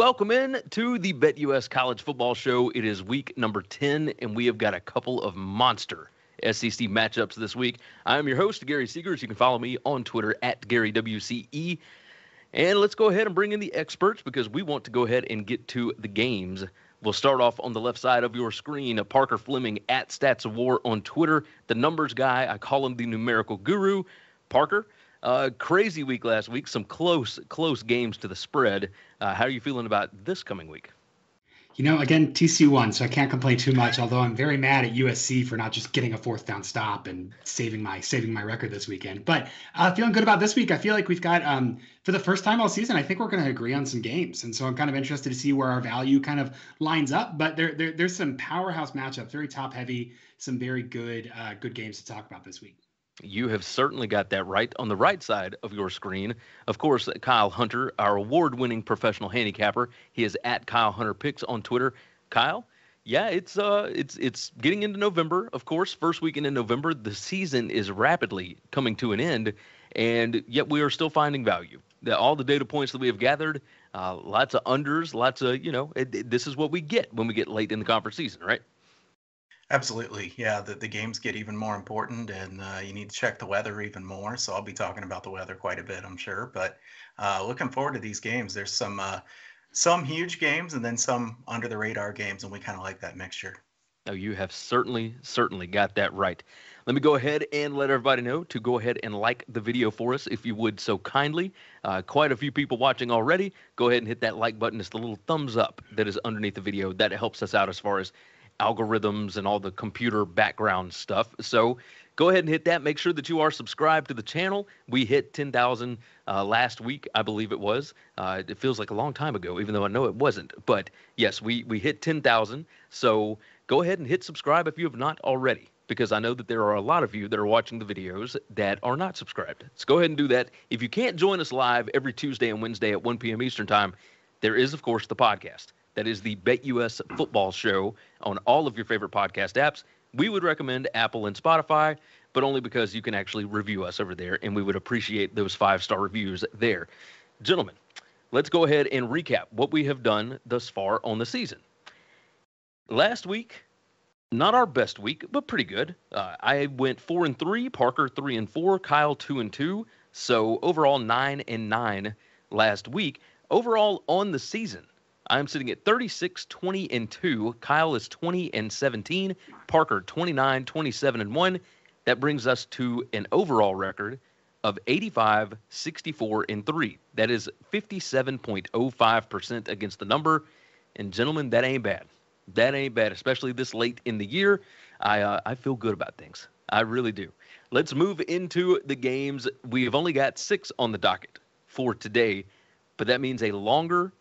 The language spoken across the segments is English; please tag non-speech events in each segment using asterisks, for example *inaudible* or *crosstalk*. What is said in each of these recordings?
Welcome in to the BetUS College Football Show. It is week number 10, and we have got a couple of monster SEC matchups this week. I'm your host, Gary Seegers. You can follow me on Twitter at GaryWCE. And let's go ahead and bring in the experts because we want to go ahead and get to the games. We'll start off on the left side of your screen. Parker Fleming at Stats of War on Twitter, the numbers guy. I call him the numerical guru. Parker, uh, crazy week last week. Some close, close games to the spread. Uh, how are you feeling about this coming week? You know, again, TCU won, so I can't complain too much. Although I'm very mad at USC for not just getting a fourth down stop and saving my saving my record this weekend. But uh, feeling good about this week. I feel like we've got um, for the first time all season. I think we're going to agree on some games, and so I'm kind of interested to see where our value kind of lines up. But there, there there's some powerhouse matchups, very top heavy, some very good uh, good games to talk about this week. You have certainly got that right. On the right side of your screen, of course, Kyle Hunter, our award winning professional handicapper. He is at Kyle Hunter Picks on Twitter. Kyle, yeah, it's uh it's it's getting into November, of course. First weekend in November. The season is rapidly coming to an end, and yet we are still finding value. All the data points that we have gathered, uh, lots of unders, lots of, you know, it, it, this is what we get when we get late in the conference season, right? Absolutely. Yeah, the, the games get even more important and uh, you need to check the weather even more. So I'll be talking about the weather quite a bit, I'm sure. But uh, looking forward to these games. There's some uh, some huge games and then some under the radar games, and we kind of like that mixture. Oh, you have certainly, certainly got that right. Let me go ahead and let everybody know to go ahead and like the video for us if you would so kindly. Uh, quite a few people watching already. Go ahead and hit that like button. It's the little thumbs up that is underneath the video. That helps us out as far as algorithms and all the computer background stuff. So go ahead and hit that. Make sure that you are subscribed to the channel. We hit 10,000 uh, last week, I believe it was. Uh, it feels like a long time ago, even though I know it wasn't. But yes, we, we hit 10,000. So go ahead and hit subscribe if you have not already, because I know that there are a lot of you that are watching the videos that are not subscribed. So go ahead and do that. If you can't join us live every Tuesday and Wednesday at 1 p.m. Eastern Time, there is, of course, the podcast. That is the BetUS football show on all of your favorite podcast apps. We would recommend Apple and Spotify, but only because you can actually review us over there, and we would appreciate those five star reviews there. Gentlemen, let's go ahead and recap what we have done thus far on the season. Last week, not our best week, but pretty good. Uh, I went four and three, Parker three and four, Kyle two and two. So overall nine and nine last week. Overall on the season, I'm sitting at 36, 20, and 2. Kyle is 20 and 17. Parker 29, 27, and 1. That brings us to an overall record of 85, 64, and 3. That is 57.05% against the number. And gentlemen, that ain't bad. That ain't bad, especially this late in the year. I uh, I feel good about things. I really do. Let's move into the games. We have only got six on the docket for today, but that means a longer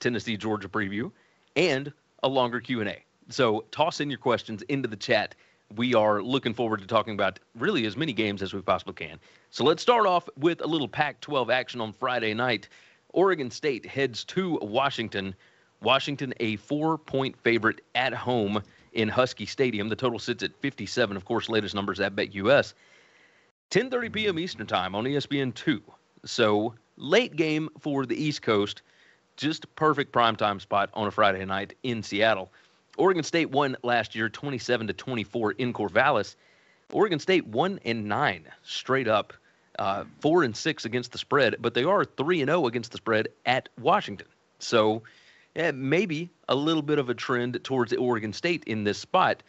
Tennessee Georgia preview and a longer Q&A. So toss in your questions into the chat. We are looking forward to talking about really as many games as we possibly can. So let's start off with a little Pac 12 action on Friday night. Oregon State heads to Washington. Washington, a four point favorite at home in Husky Stadium. The total sits at 57. Of course, latest numbers at BetUS. 10:30 p.m. Eastern Time on ESPN2. So late game for the East Coast just perfect primetime spot on a Friday night in Seattle. Oregon State won last year 27 to 24 in Corvallis. Oregon State 1 and 9 straight up, uh, 4 and 6 against the spread, but they are 3 and 0 against the spread at Washington. So, yeah, maybe a little bit of a trend towards Oregon State in this spot.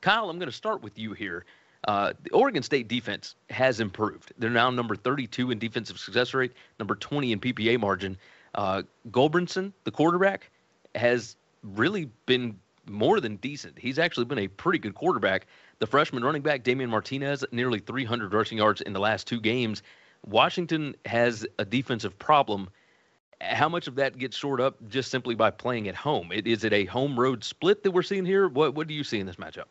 Kyle, I'm going to start with you here. Uh, the Oregon State defense has improved. They're now number 32 in defensive success rate, number 20 in PPA margin. Uh, Gulbranson, the quarterback, has really been more than decent. He's actually been a pretty good quarterback. The freshman running back, Damien Martinez, nearly 300 rushing yards in the last two games. Washington has a defensive problem. How much of that gets shored up just simply by playing at home? Is it a home road split that we're seeing here? What, what do you see in this matchup?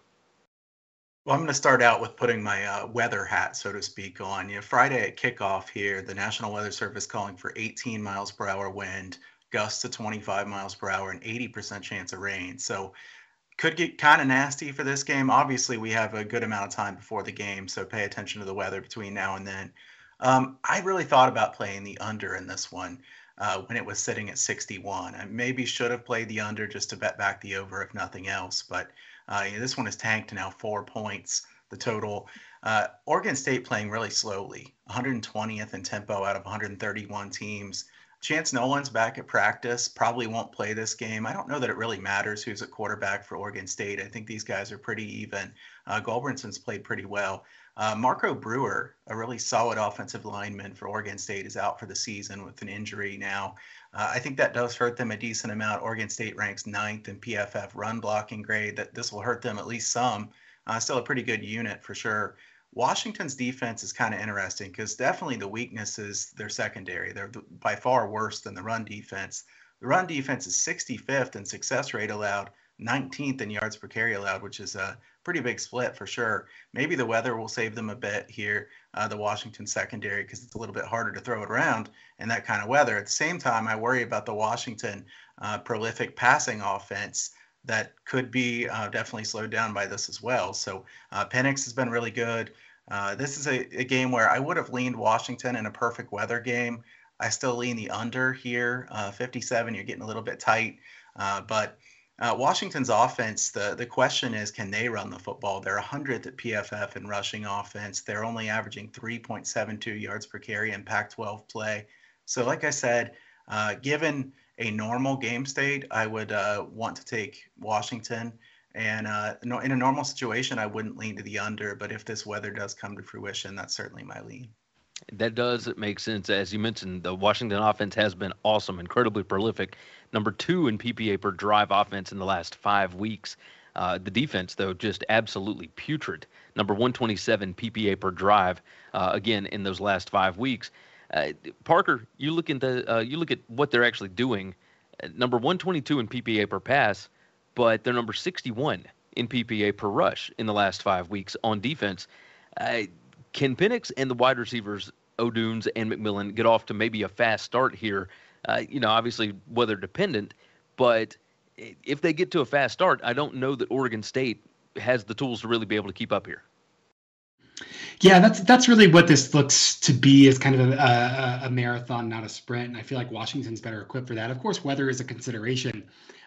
Well, I'm going to start out with putting my uh, weather hat, so to speak, on. You know, Friday at kickoff here, the National Weather Service calling for 18 miles per hour wind, gusts to 25 miles per hour, and 80% chance of rain. So could get kind of nasty for this game. Obviously, we have a good amount of time before the game, so pay attention to the weather between now and then. Um, I really thought about playing the under in this one. uh, when it was sitting at 61. I maybe should have played the under just to bet back the over if nothing else, but uh, know, this one is tanked to now four points. The total. Uh, Oregon State playing really slowly, 120th in tempo out of 131 teams. Chance Nolan's back at practice, probably won't play this game. I don't know that it really matters who's at quarterback for Oregon State. I think these guys are pretty even. Uh, played pretty well. Uh, Marco Brewer, a really solid offensive lineman for Oregon State, is out for the season with an injury now. Uh, I think that does hurt them a decent amount. Oregon State ranks ninth in PFF run blocking grade. That this will hurt them at least some. Uh, still a pretty good unit for sure. Washington's defense is kind of interesting because definitely the weakness is their secondary. They're by far worse than the run defense. The run defense is 65th in success rate allowed, 19th in yards per carry allowed, which is a pretty big split for sure. Maybe the weather will save them a bit here, uh, the Washington secondary, because it's a little bit harder to throw it around in that kind of weather. At the same time, I worry about the Washington uh, prolific passing offense that could be uh, definitely slowed down by this as well. So uh, Penix has been really good. Uh, this is a, a, game where I would have leaned Washington in a perfect weather game. I still lean the under here. Uh, 57, you're getting a little bit tight. Uh, but uh, Washington's offense, the, the question is, can they run the football? They're 100th at PFF in rushing offense. They're only averaging 3.72 yards per carry in Pac 12 play. So, like I said, uh, given a normal game state, I would uh, want to take Washington. And uh, in a normal situation, I wouldn't lean to the under. But if this weather does come to fruition, that's certainly my lean. That does make sense. As you mentioned, the Washington offense has been awesome, incredibly prolific. Number two in PPA per drive offense in the last five weeks. Uh, the defense, though, just absolutely putrid. Number 127 PPA per drive, uh, again in those last five weeks. Uh, Parker, you look into uh, you look at what they're actually doing. Number 122 in PPA per pass, but they're number 61 in PPA per rush in the last five weeks on defense. Can Penix and the wide receivers Odunze and McMillan get off to maybe a fast start here? Uh, you know, obviously weather dependent, but if they get to a fast start, I don't know that Oregon State has the tools to really be able to keep up here. Yeah, that's that's really what this looks to be is kind of a, a, a, marathon, not a sprint. And I feel like Washington's better equipped for that. Of course, weather is a consideration.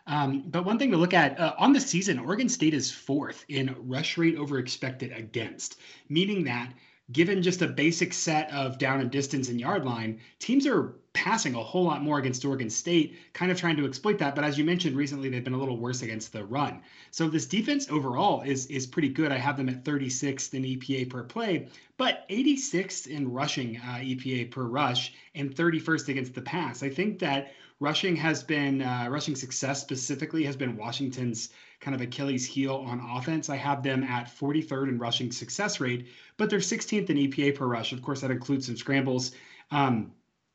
Um, but one thing to look at uh, on the season, Oregon State is fourth in rush rate over expected against, meaning that given just a basic set of down and distance and yard line, teams are passing a whole lot more against Oregon State, kind of trying to exploit that. But as you mentioned recently, they've been a little worse against the run. So this defense overall is is pretty good. I have them at 36th in EPA per play, but 86th in rushing uh, EPA per rush and 31st against the pass. I think that rushing has been uh, rushing success specifically has been Washington's kind of Achilles heel on offense. I have them at 43rd in rushing success rate, but they're 16th in EPA per rush. Of course, that includes some scrambles. Um,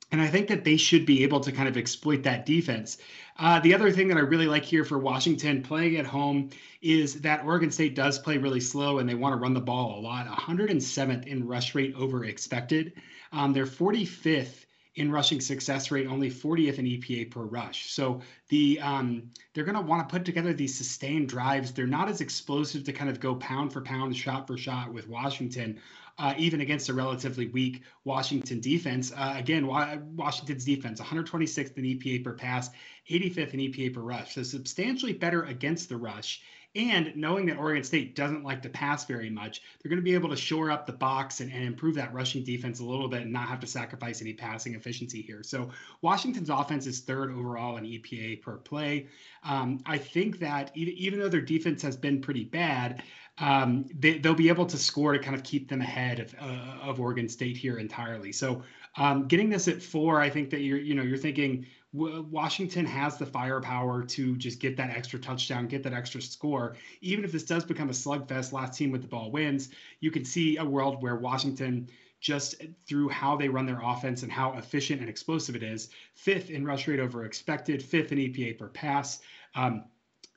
and I think that they should be able to kind of exploit that defense. Uh, the other thing that I really like here for Washington playing at home is that Oregon State does play really slow and they want to run the ball a lot. 107th in rush rate over expected. Um, they're 45th in rushing success rate, only 40th in EPA per rush. So the um, they're going to want to put together these sustained drives. They're not as explosive to kind of go pound for pound, shot for shot with Washington. Uh, even against a relatively weak Washington defense. Uh, again, Washington's defense, 126th in EPA per pass, 85th in EPA per rush. So substantially better against the rush. And knowing that Oregon State doesn't like to pass very much, they're going to be able to shore up the box and, and improve that rushing defense a little bit and not have to sacrifice any passing efficiency here. So Washington's offense is third overall in EPA per play. Um, I think that even, even though their defense has been pretty bad, um, they, will be able to score to kind of keep them ahead of, uh, of Oregon State here entirely. So um, getting this at four, I think that you're you know you're thinking Washington has the firepower to just get that extra touchdown, get that extra score. Even if this does become a slugfest, last team with the ball wins, you can see a world where Washington, just through how they run their offense and how efficient and explosive it is, fifth in rush rate over expected, fifth in EPA per pass. Um,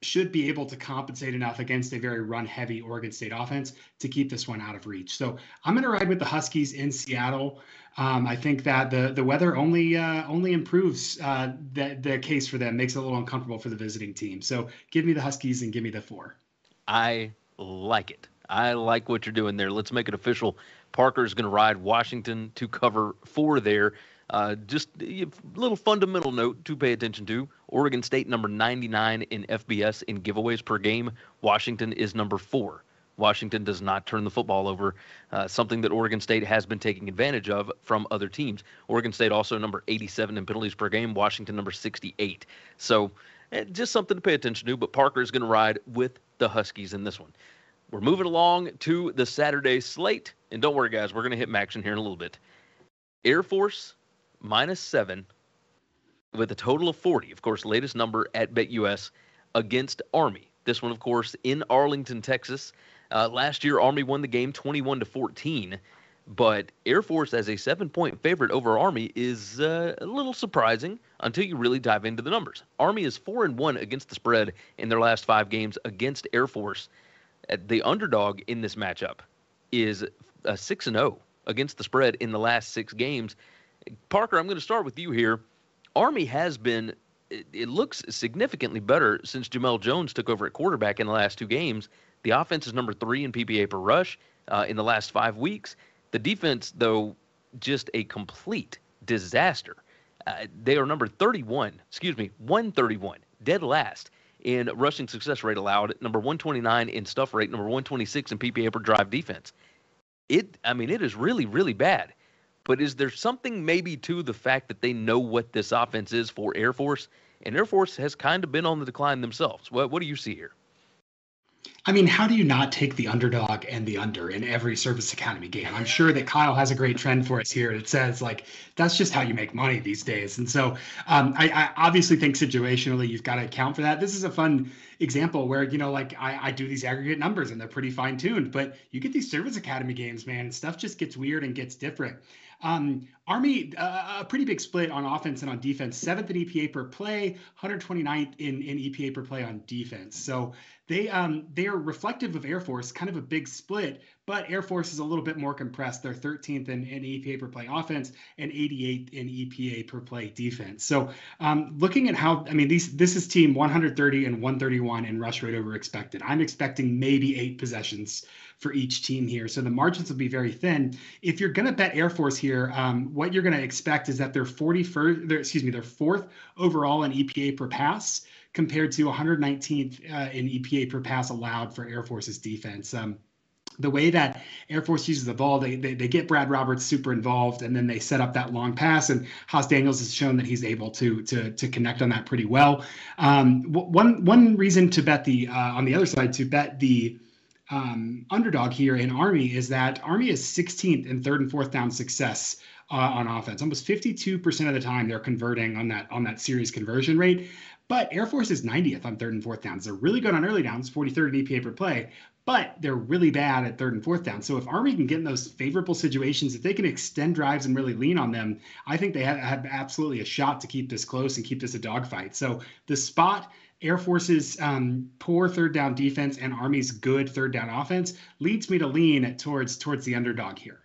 should be able to compensate enough against a very run heavy Oregon State offense to keep this one out of reach. So I'm going to ride with the Huskies in Seattle. Um, I think that the the weather only uh, only improves uh, the the case for them, makes it a little uncomfortable for the visiting team. So give me the Huskies and give me the four. I like it. I like what you're doing there. Let's make it official. Parker is going to ride Washington to cover four there. Uh, just a little fundamental note to pay attention to Oregon State, number 99 in FBS in giveaways per game. Washington is number four. Washington does not turn the football over, uh, something that Oregon State has been taking advantage of from other teams. Oregon State also number 87 in penalties per game, Washington number 68. So eh, just something to pay attention to. But Parker is going to ride with the Huskies in this one. We're moving along to the Saturday slate. And don't worry, guys, we're going to hit action here in a little bit. Air Force minus seven with a total of 40. Of course, latest number at BetUS against Army. This one, of course, in Arlington, Texas. Uh, last year, Army won the game 21 to 14, but Air Force as a seven-point favorite over Army is uh, a little surprising until you really dive into the numbers. Army is four and one against the spread in their last five games against Air Force. Uh, the underdog in this matchup is a six and zero oh against the spread in the last six games. Parker, I'm going to start with you here. Army has been it, looks significantly better since Jamel Jones took over at quarterback in the last two games. The offense is number three in PPA per rush uh, in the last five weeks. The defense, though, just a complete disaster. Uh, they are number 31, excuse me, 131, dead last in rushing success rate allowed, number 129 in stuff rate, number 126 in PPA per drive defense. It, I mean, it is really, really bad. But is there something maybe to the fact that they know what this offense is for Air Force? And Air Force has kind of been on the decline themselves. What, what do you see here? I mean, how do you not take the underdog and the under in every Service Academy game? I'm sure that Kyle has a great trend for us here. It says like that's just how you make money these days. And so um, I, I, obviously think situationally you've got to account for that. This is a fun example where you know like I, I do these aggregate numbers and they're pretty fine tuned, but you get these Service Academy games, man, and stuff just gets weird and gets different. Um, Army, uh, a pretty big split on offense and on defense. Seventh in EPA per play, 129th in, in EPA per play on defense. So they um, they are reflective of Air Force, kind of a big split, but Air Force is a little bit more compressed. They're 13th in, in EPA per play offense and 88th in EPA per play defense. So um, looking at how, I mean, these this is team 130 and 131 in rush rate over expected. I'm expecting maybe eight possessions for each team here. So the margins will be very thin. If you're going to bet Air Force here, um, what you're going to expect is that they're 41st, they're, excuse me, they're fourth overall in EPA per pass compared to 119th uh, in EPA per pass allowed for Air Force's defense. Um, the way that Air Force uses the ball, they, they, they get Brad Roberts super involved, and then they set up that long pass. And Haas Daniels has shown that he's able to to to connect on that pretty well. Um, one one reason to bet the uh, on the other side to bet the um, underdog here in Army is that Army is 16th in third and fourth down success uh, on offense. Almost 52% of the time they're converting on that on that series conversion rate. But Air Force is 90th on third and fourth downs. They're really good on early downs, 43rd in EPA per play, but they're really bad at third and fourth down. So if Army can get in those favorable situations, if they can extend drives and really lean on them, I think they have, have absolutely a shot to keep this close and keep this a dogfight. So the spot Air Force's um, poor third down defense and Army's good third down offense leads me to lean towards towards the underdog here.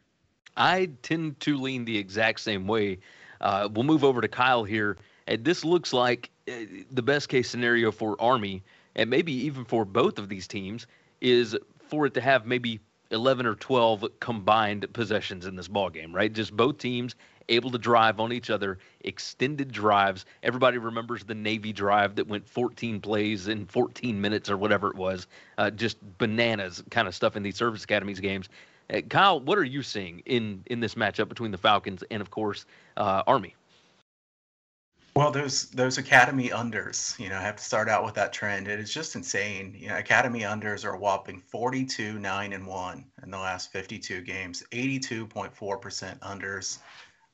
I tend to lean the exact same way. Uh, we'll move over to Kyle here. And this looks like uh, the best case scenario for Army, and maybe even for both of these teams, is for it to have maybe 11 or 12 combined possessions in this ball game, right? Just both teams able to drive on each other, extended drives. Everybody remembers the Navy drive that went 14 plays in 14 minutes or whatever it was. Uh, just bananas kind of stuff in these service academies games. Uh, Kyle, what are you seeing in in this matchup between the Falcons and, of course, uh, Army? Well, those those academy unders, you know, I have to start out with that trend. It is just insane. You know, academy unders are a whopping 42, 9, and 1 in the last 52 games, 82.4% unders.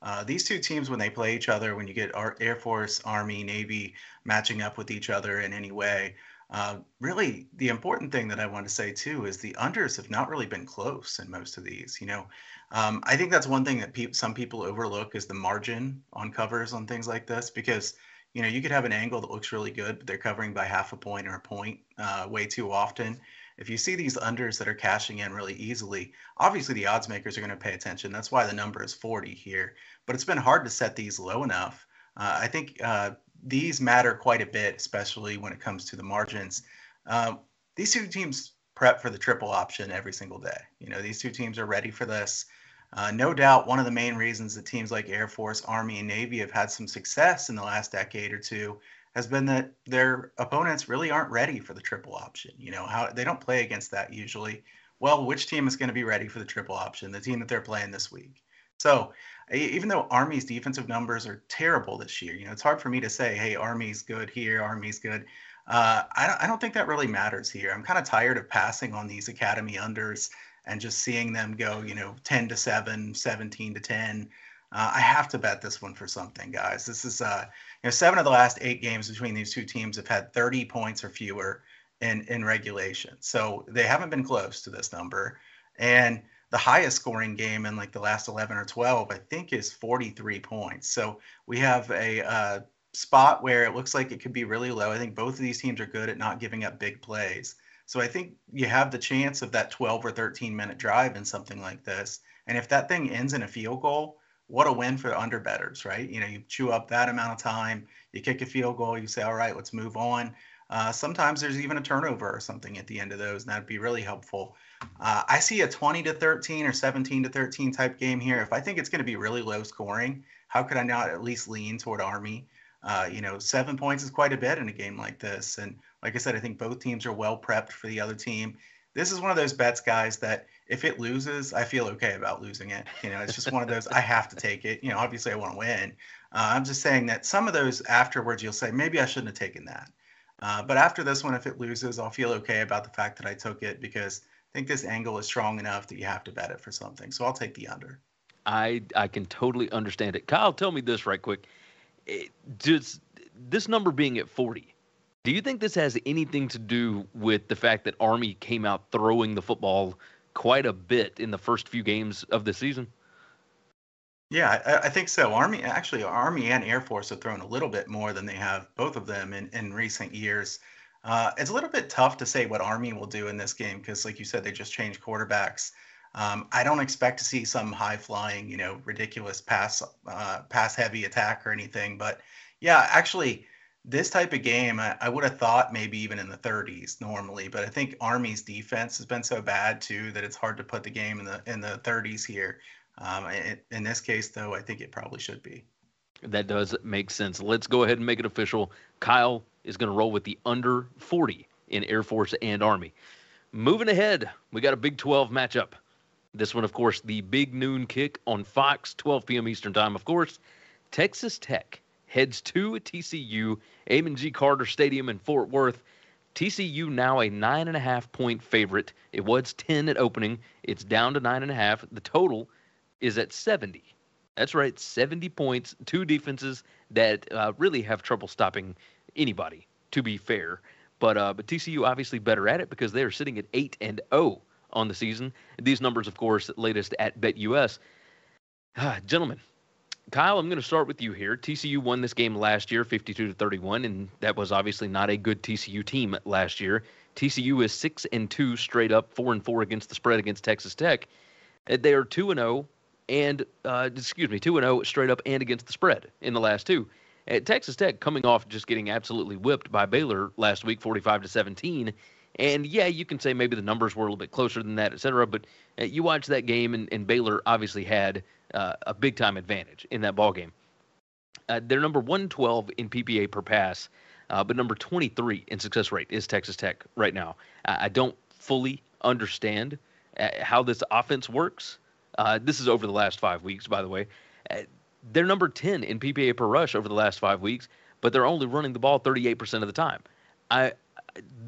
Uh, these two teams, when they play each other, when you get Air Force, Army, Navy matching up with each other in any way, uh, really the important thing that I want to say too is the unders have not really been close in most of these. You know, um, I think that's one thing that pe- some people overlook is the margin on covers on things like this because you know you could have an angle that looks really good, but they're covering by half a point or a point uh, way too often if you see these unders that are cashing in really easily, obviously the odds makers are going to pay attention. That's why the number is 40 here. But it's been hard to set these low enough. Uh, I think uh, these matter quite a bit, especially when it comes to the margins. Uh, these two teams prep for the triple option every single day. You know, these two teams are ready for this. Uh, no doubt, one of the main reasons that teams like Air Force, Army, and Navy have had some success in the last decade or two has been that their opponents really aren't ready for the triple option. You know, how they don't play against that usually. Well, which team is going to be ready for the triple option? The team that they're playing this week. So, even though Army's defensive numbers are terrible this year, you know, it's hard for me to say, hey, Army's good here, Army's good. Uh, I, don't, I don't think that really matters here. I'm kind of tired of passing on these academy unders and just seeing them go, you know, 10 to 7, 17 to 10. Uh, I have to bet this one for something, guys. This is, uh, you know, seven of the last eight games between these two teams have had 30 points or fewer in in regulation. So they haven't been close to this number. And the highest scoring game in like the last 11 or 12, I think, is 43 points. So we have a uh, spot where it looks like it could be really low. I think both of these teams are good at not giving up big plays. So I think you have the chance of that 12 or 13 minute drive in something like this. And if that thing ends in a field goal, what a win for the underbetters, right? You know, you chew up that amount of time, you kick a field goal, you say, all right, let's move on. Uh, sometimes there's even a turnover or something at the end of those, and that'd be really helpful. Uh, I see a 20 to 13 or 17 to 13 type game here. If I think it's going to be really low scoring, how could I not at least lean toward Army? Uh, you know, seven points is quite a bit in a game like this. And like I said, I think both teams are well prepped for the other team. This is one of those bets, guys, that if it loses, I feel okay about losing it. You know, it's just one of those, I have to take it. You know, obviously I want to win. Uh, I'm just saying that some of those afterwards, you'll say, maybe I shouldn't have taken that. Uh, but after this one, if it loses, I'll feel okay about the fact that I took it because I think this angle is strong enough that you have to bet it for something. So I'll take the under. I I can totally understand it. Kyle, tell me this right quick. It, does this number being at 40, do you think this has anything to do with the fact that Army came out throwing the football quite a bit in the first few games of the season? Yeah, I, I, think so. Army, actually, Army and Air Force have thrown a little bit more than they have, both of them, in, in recent years. Uh, it's a little bit tough to say what Army will do in this game because, like you said, they just changed quarterbacks. Um, I don't expect to see some high flying, you know, ridiculous pass uh, pass heavy attack or anything. But yeah, actually, this type of game, I, I would have thought maybe even in the 30s normally. But I think Army's defense has been so bad too that it's hard to put the game in the in the 30s here. Um, it, in this case, though, I think it probably should be. That does make sense. Let's go ahead and make it official. Kyle is going to roll with the under 40 in Air Force and Army. Moving ahead, we got a Big 12 matchup. This one, of course, the big noon kick on Fox, 12 p.m. Eastern Time, of course. Texas Tech heads to TCU, Amon G. Carter Stadium in Fort Worth. TCU now a nine and a half point favorite. It was 10 at opening. It's down to nine and a half. The total is at 70. That's right, 70 points, two defenses that uh, really have trouble stopping anybody, to be fair. But uh, but TCU obviously better at it because they are sitting at 8 and 0 on the season. These numbers, of course, latest at BetUS. Ah, gentlemen, Kyle, I'm going to start with you here. TCU won this game last year, 52 to 31, and that was obviously not a good TCU team last year. TCU is six and two straight up, four and four against the spread against Texas Tech. They are two and zero oh and uh, excuse me, two and zero oh straight up and against the spread in the last two. At Texas Tech coming off just getting absolutely whipped by Baylor last week, 45 to 17. And yeah, you can say maybe the numbers were a little bit closer than that, et cetera. But uh, you watch that game, and, and Baylor obviously had uh, a big time advantage in that ball game. Uh, they're number 112 in PPA per pass, uh, but number 23 in success rate is Texas Tech right now. I, I don't fully understand uh, how this offense works. Uh, this is over the last five weeks, by the way. Uh, they're number 10 in PPA per rush over the last five weeks, but they're only running the ball 38% of the time. I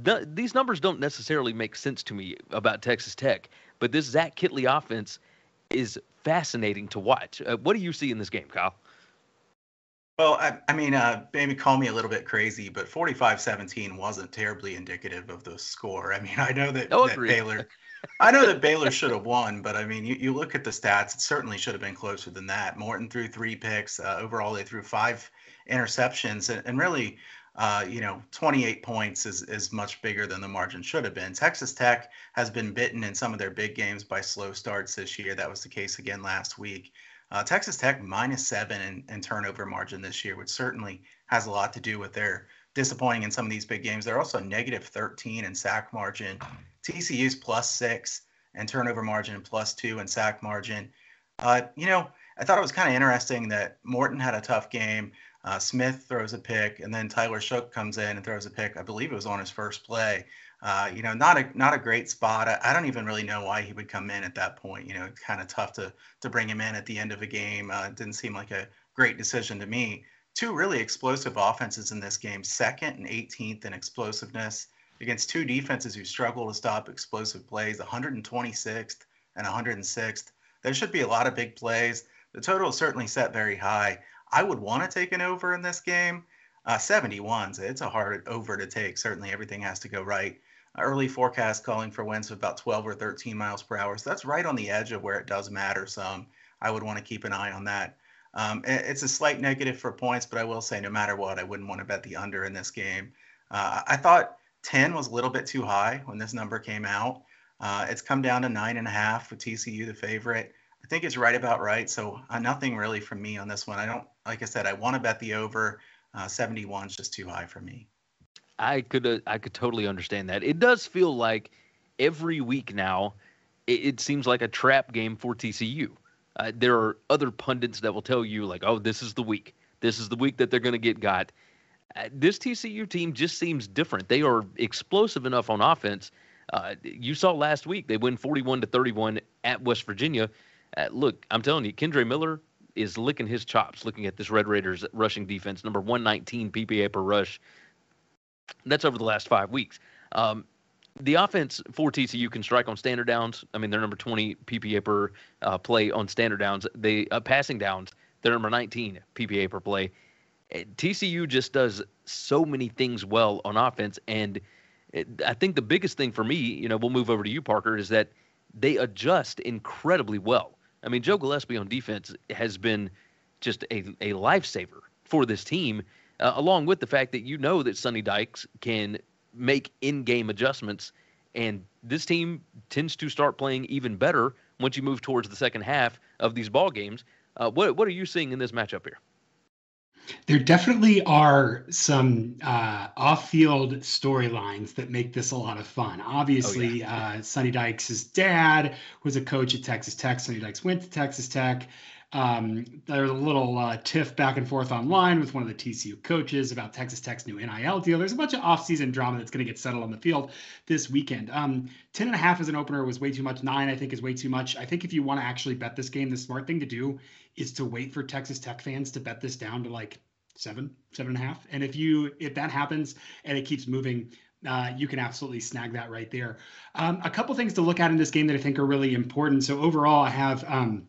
th- these numbers don't necessarily make sense to me about Texas Tech, but this Zach Kittley offense is fascinating to watch. Uh, what do you see in this game, Kyle? Well, I, I mean, uh, maybe call me a little bit crazy, but 45-17 wasn't terribly indicative of the score. I mean, I know that, that Baylor I know that Baylor should have won, but I mean, you, you look at the stats, it certainly should have been closer than that. Morton threw three picks. Uh, overall, they threw five interceptions, and, and really, uh, you know, 28 points is, is much bigger than the margin should have been. Texas Tech has been bitten in some of their big games by slow starts this year. That was the case again last week. Uh, Texas Tech minus seven in, in turnover margin this year, which certainly has a lot to do with their disappointing in some of these big games. They're also negative 13 in sack margin. TCU's plus six and turnover margin plus two and sack margin. Uh, you know, I thought it was kind of interesting that Morton had a tough game. Uh, Smith throws a pick, and then Tyler Shough comes in and throws a pick. I believe it was on his first play. Uh, you know, not a not a great spot. I, I, don't even really know why he would come in at that point. You know, it's kind of tough to to bring him in at the end of a game. Uh, didn't seem like a great decision to me. Two really explosive offenses in this game, second and 18th in explosiveness against two defenses who struggle to stop explosive plays, 126th and 106th. There should be a lot of big plays. The total is certainly set very high. I would want to take an over in this game. Uh, 71s, it's a hard over to take. Certainly everything has to go right. Early forecast calling for winds of about 12 or 13 miles per hour. So that's right on the edge of where it does matter some. I would want to keep an eye on that. Um, it's a slight negative for points, but I will say no matter what, I wouldn't want to bet the under in this game. Uh, I thought 10 was a little bit too high when this number came out. Uh, it's come down to nine and a half with TCU the favorite. I think it's right about right. So uh, nothing really from me on this one. I don't, like I said, I want to bet the over. Uh, 71 is just too high for me. I could, uh, I could totally understand that. It does feel like every week now, it, it seems like a trap game for TCU. Uh, there are other pundits that will tell you like, oh, this is the week. This is the week that they're going to get got. Uh, this TCU team just seems different. They are explosive enough on offense. Uh, you saw last week they win 41 to 31 at West Virginia. Uh, look, I'm telling you, Kendre Miller is licking his chops looking at this Red Raiders rushing defense, number 119 PPA per rush. That's over the last five weeks. Um, the offense for TCU can strike on standard downs. I mean, they're number 20 PPA per uh, play on standard downs. They uh, passing downs, they're number 19 PPA per play. TCU just does so many things well on offense, and it, I think the biggest thing for me, you know, we'll move over to you, Parker, is that they adjust incredibly well. I mean, Joe Gillespie on defense has been just a, a lifesaver for this team, uh, along with the fact that you know that Sonny Dykes can make in-game adjustments, and this team tends to start playing even better once you move towards the second half of these ball games. Uh, what what are you seeing in this matchup here? There definitely are some uh, off-field storylines that make this a lot of fun. Obviously, oh, yeah. uh, Sonny Dykes' dad was a coach at Texas Tech. Sonny Dykes went to Texas Tech. Um, there was a little uh, tiff back and forth online with one of the TCU coaches about Texas Tech's new NIL deal. There's a bunch of offseason drama that's going to get settled on the field this weekend. Um, 10 and a half as an opener was way too much. Nine, I think, is way too much. I think if you want to actually bet this game, the smart thing to do is to wait for Texas Tech fans to bet this down to like seven, seven and a half. And if you if that happens and it keeps moving, uh, you can absolutely snag that right there. Um, a couple things to look at in this game that I think are really important. So overall, I have um,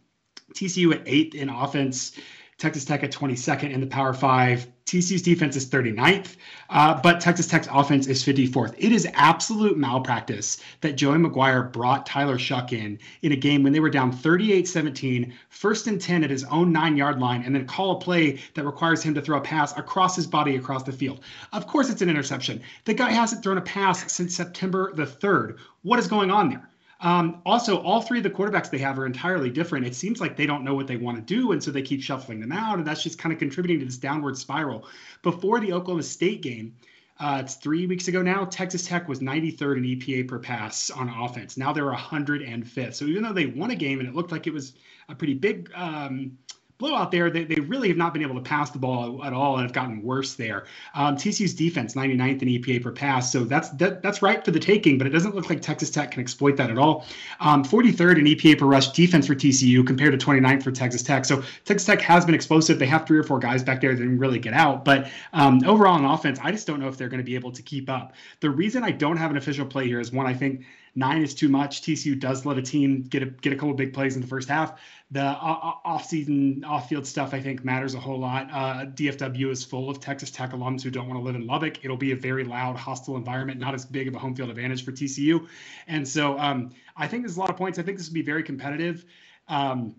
TCU at eighth in offense, Texas Tech at 22nd in the Power Five. TCU's defense is 39th, uh, but Texas Tech's offense is 54th. It is absolute malpractice that Joey McGuire brought Tyler Shough in in a game when they were down 38 17, first and 10 at his own nine yard line, and then call a play that requires him to throw a pass across his body across the field. Of course, it's an interception. The guy hasn't thrown a pass since September the 3rd. What is going on there? Um, also, all three of the quarterbacks they have are entirely different. It seems like they don't know what they want to do, and so they keep shuffling them out, and that's just kind of contributing to this downward spiral. Before the Oklahoma State game, uh, it's three weeks ago now. Texas Tech was 93rd in EPA per pass on offense. Now they're 105th. So even though they won a game and it looked like it was a pretty big um, blowout there. They, they really have not been able to pass the ball at all and have gotten worse there. Um, TCU's defense, 99th in EPA per pass. So that's that, that's right for the taking, but it doesn't look like Texas Tech can exploit that at all. Um, 43rd in EPA per rush defense for TCU compared to 29th for Texas Tech. So Texas Tech has been explosive. They have three or four guys back there that didn't really get out. But um, overall on offense, I just don't know if they're going to be able to keep up. The reason I don't have an official play here is one, I think nine is too much. TCU does let a team get a get a couple big plays in the first half. The off-season, off-field stuff, I think, matters a whole lot. Uh, DFW is full of Texas Tech alums who don't want to live in Lubbock. It'll be a very loud, hostile environment, not as big of a home field advantage for TCU. And so um, I think there's a lot of points. I think this will be very competitive. Um,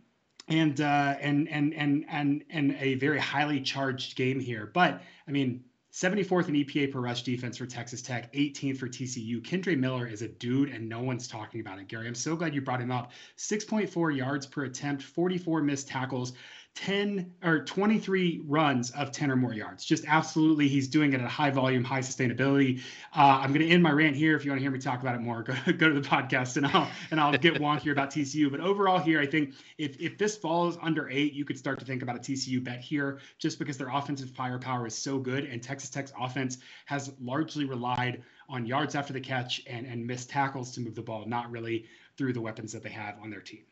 and uh, and and and and and a very highly charged game here. But I mean, 74th in EPA per rush defense for Texas Tech, 18th for TCU. Kendre Miller is a dude, and no one's talking about it. Gary, I'm so glad you brought him up. 6.4 yards per attempt, 44 missed tackles. 10 or 23 runs of 10 or more yards. Just absolutely, he's doing it at a high volume, high sustainability. Uh, I'm going to end my rant here. If you want to hear me talk about it more, *laughs* go, go to the podcast and I'll and I'll get wonky about TCU. But overall, here, I think if if this falls under eight, you could start to think about a TCU bet here, just because their offensive firepower is so good, and Texas Tech's offense has largely relied on yards after the catch and and missed tackles to move the ball, not really through the weapons that they have on their team.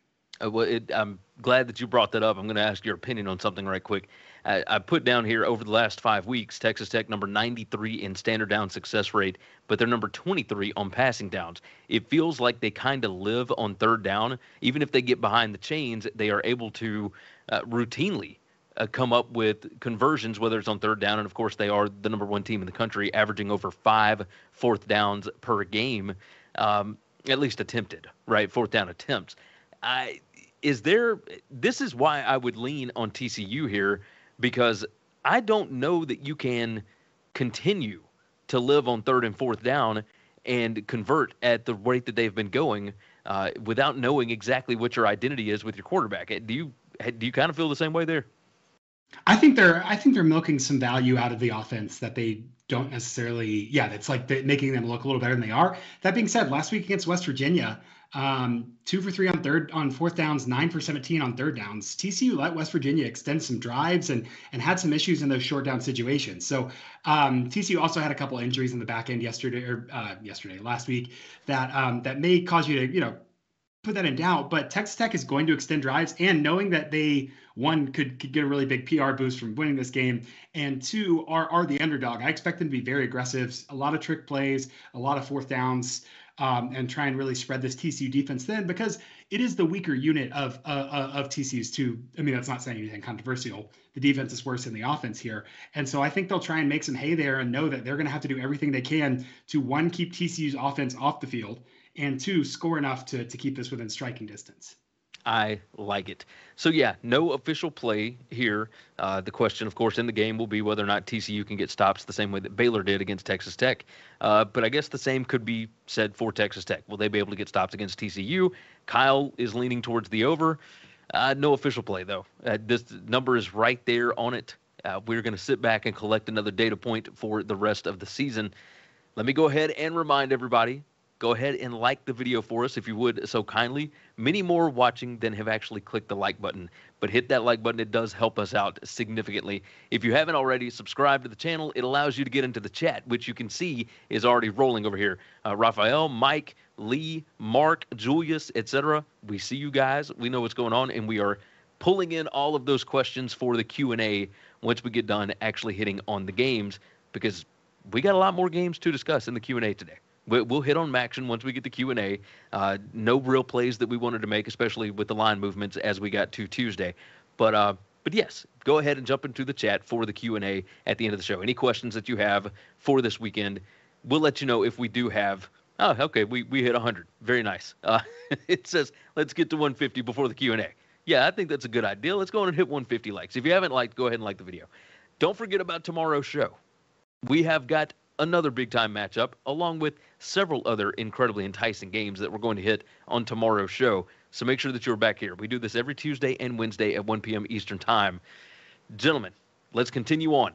Uh, I'm glad that you brought that up. I'm going to ask your opinion on something right quick. I, I, put down here over the last five weeks, Texas Tech number 93 in standard down success rate, but they're number 23 on passing downs. It feels like they kind of live on third down. Even if they get behind the chains, they are able to uh, routinely uh, come up with conversions, whether it's on third down, and of course they are the number one team in the country, averaging over five fourth downs per game, um, at least attempted, right? Fourth down attempts. I is there this is why I would lean on TCU here because I don't know that you can continue to live on third and fourth down and convert at the rate that they've been going uh, without knowing exactly what your identity is with your quarterback. Do you do you kind of feel the same way there? I think they're I think they're milking some value out of the offense that they don't necessarily yeah that's like making them look a little better than they are. That being said, last week against West Virginia, um, two for three on third on fourth downs, nine for 17 on third downs. TCU let West Virginia extend some drives and and had some issues in those short down situations. So um, TCU also had a couple injuries in the back end yesterday or uh, yesterday last week that um, that may cause you to you know put that in doubt. But Texas Tech is going to extend drives, and knowing that they one could, could get a really big PR boost from winning this game, and two are are the underdog. I expect them to be very aggressive, a lot of trick plays, a lot of fourth downs um, and try and really spread this TCU defense thin because it is the weaker unit of uh, uh of TCU's too. I mean, that's not saying anything controversial. The defense is worse than the offense here, and so I think they'll try and make some hay there and know that they're going to have to do everything they can to one keep TCU's offense off the field and two score enough to to keep this within striking distance. I like it. So yeah, no official play here. Uh, the question, of course, in the game will be whether or not TCU can get stops the same way that Baylor did against Texas Tech. Uh, but I guess the same could be said for Texas Tech. Will they be able to get stops against TCU? Kyle is leaning towards the over. Uh, no official play though. Uh, this number is right there on it. Uh, we're going to sit back and collect another data point for the rest of the season. Let me go ahead and remind everybody go ahead and like the video for us if you would so kindly. Many more watching than have actually clicked the like button, but hit that like button. It does help us out significantly. If you haven't already subscribed to the channel, it allows you to get into the chat, which you can see is already rolling over here. Uh, Raphael, Mike, Lee, Mark, Julius, etc. We see you guys. We know what's going on, and we are pulling in all of those questions for the Q&A once we get done actually hitting on the games because we got a lot more games to discuss in the Q&A today. We'll hit on MACtion once we get the Q and A. Uh, no real plays that we wanted to make, especially with the line movements as we got to Tuesday. But uh, but yes, go ahead and jump into the chat for the Q and A at the end of the show. Any questions that you have for this weekend, we'll let you know if we do have. Oh, okay, we we hit 100. Very nice. Uh, *laughs* it says let's get to 150 before the Q and A. Yeah, I think that's a good idea. Let's go on and hit 150 likes. If you haven't liked, go ahead and like the video. Don't forget about tomorrow's show. We have got another big time matchup, along with several other incredibly enticing games that we're going to hit on tomorrow's show. So make sure that you're back here. We do this every Tuesday and Wednesday at 1 p.m. Eastern Time. Gentlemen, let's continue on.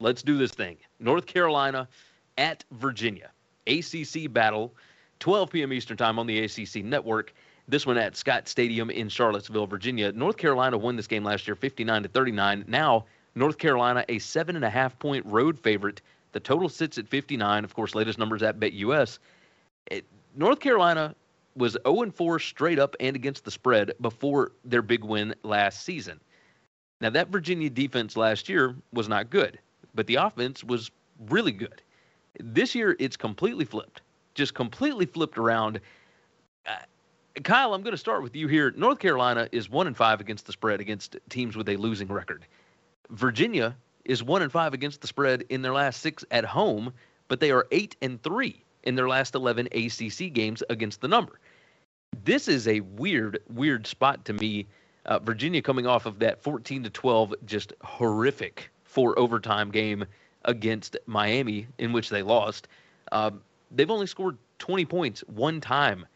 Let's do this thing. North Carolina at Virginia. ACC battle, 12 p.m. Eastern Time on the ACC network. This one at Scott Stadium in Charlottesville, Virginia. North Carolina won this game last year, 59 to 39. Now, North Carolina, a seven and a half point road favorite the total sits at 59. Of course, latest numbers at BetUS. It, North Carolina was 0 4 straight up and against the spread before their big win last season. Now, that Virginia defense last year was not good, but the offense was really good. This year, it's completely flipped, just completely flipped around. Uh, Kyle, I'm going to start with you here. North Carolina is 1 and 5 against the spread against teams with a losing record. Virginia is one and five against the spread in their last six at home, but they are eight and three in their last 11 ACC games against the number. This is a weird, weird spot to me. Uh, Virginia coming off of that 14 to 12, just horrific four overtime game against Miami, in which they lost. Uh, they've only scored 20 points one time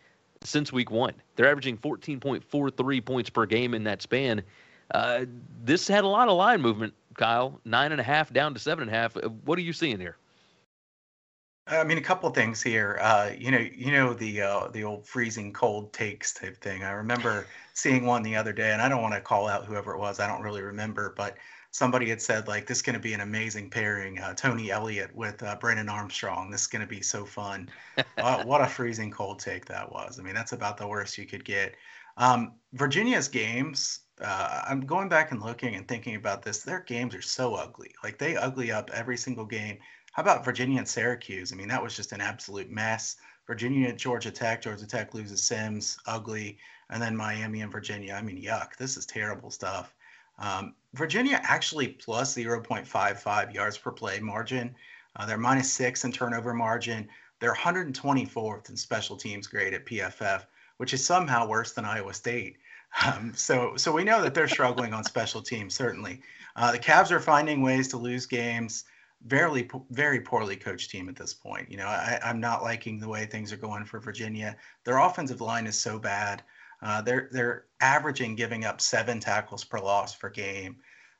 since week one. They're averaging 14.43 points per game in that span. Uh, this had a lot of line movement, Kyle. Nine and a half down to seven and a half. What are you seeing here? I mean, a couple things here. Uh, you know, you know the uh, the old freezing cold takes type thing. I remember seeing one the other day, and I don't want to call out whoever it was. I don't really remember, but somebody had said like this is going to be an amazing pairing. Uh, Tony Elliott with uh, Brennan Armstrong. This is going to be so fun. *laughs* uh, what a freezing cold take that was. I mean, that's about the worst you could get. Um, Virginia's games. Uh, I'm going back and looking and thinking about this. Their games are so ugly. Like they ugly up every single game how about Virginia and Syracuse? I mean, that was just an absolute mess. Virginia Georgia Tech. Georgia Tech loses Sims, ugly. And then Miami and Virginia. I mean, yuck. This is terrible stuff. Um, Virginia actually plus 0.55 yards per play margin. Uh, they're minus six in turnover margin. They're 124th in special teams grade at PFF, which is somehow worse than Iowa State. Um, so, so we know that they're struggling on special teams. Certainly, uh, the Cavs are finding ways to lose games very very poorly coached team at this point. You know, I, am not liking the way things are going for Virginia. Their offensive line is so bad. Uh, they're they're averaging giving up seven tackles per loss per game.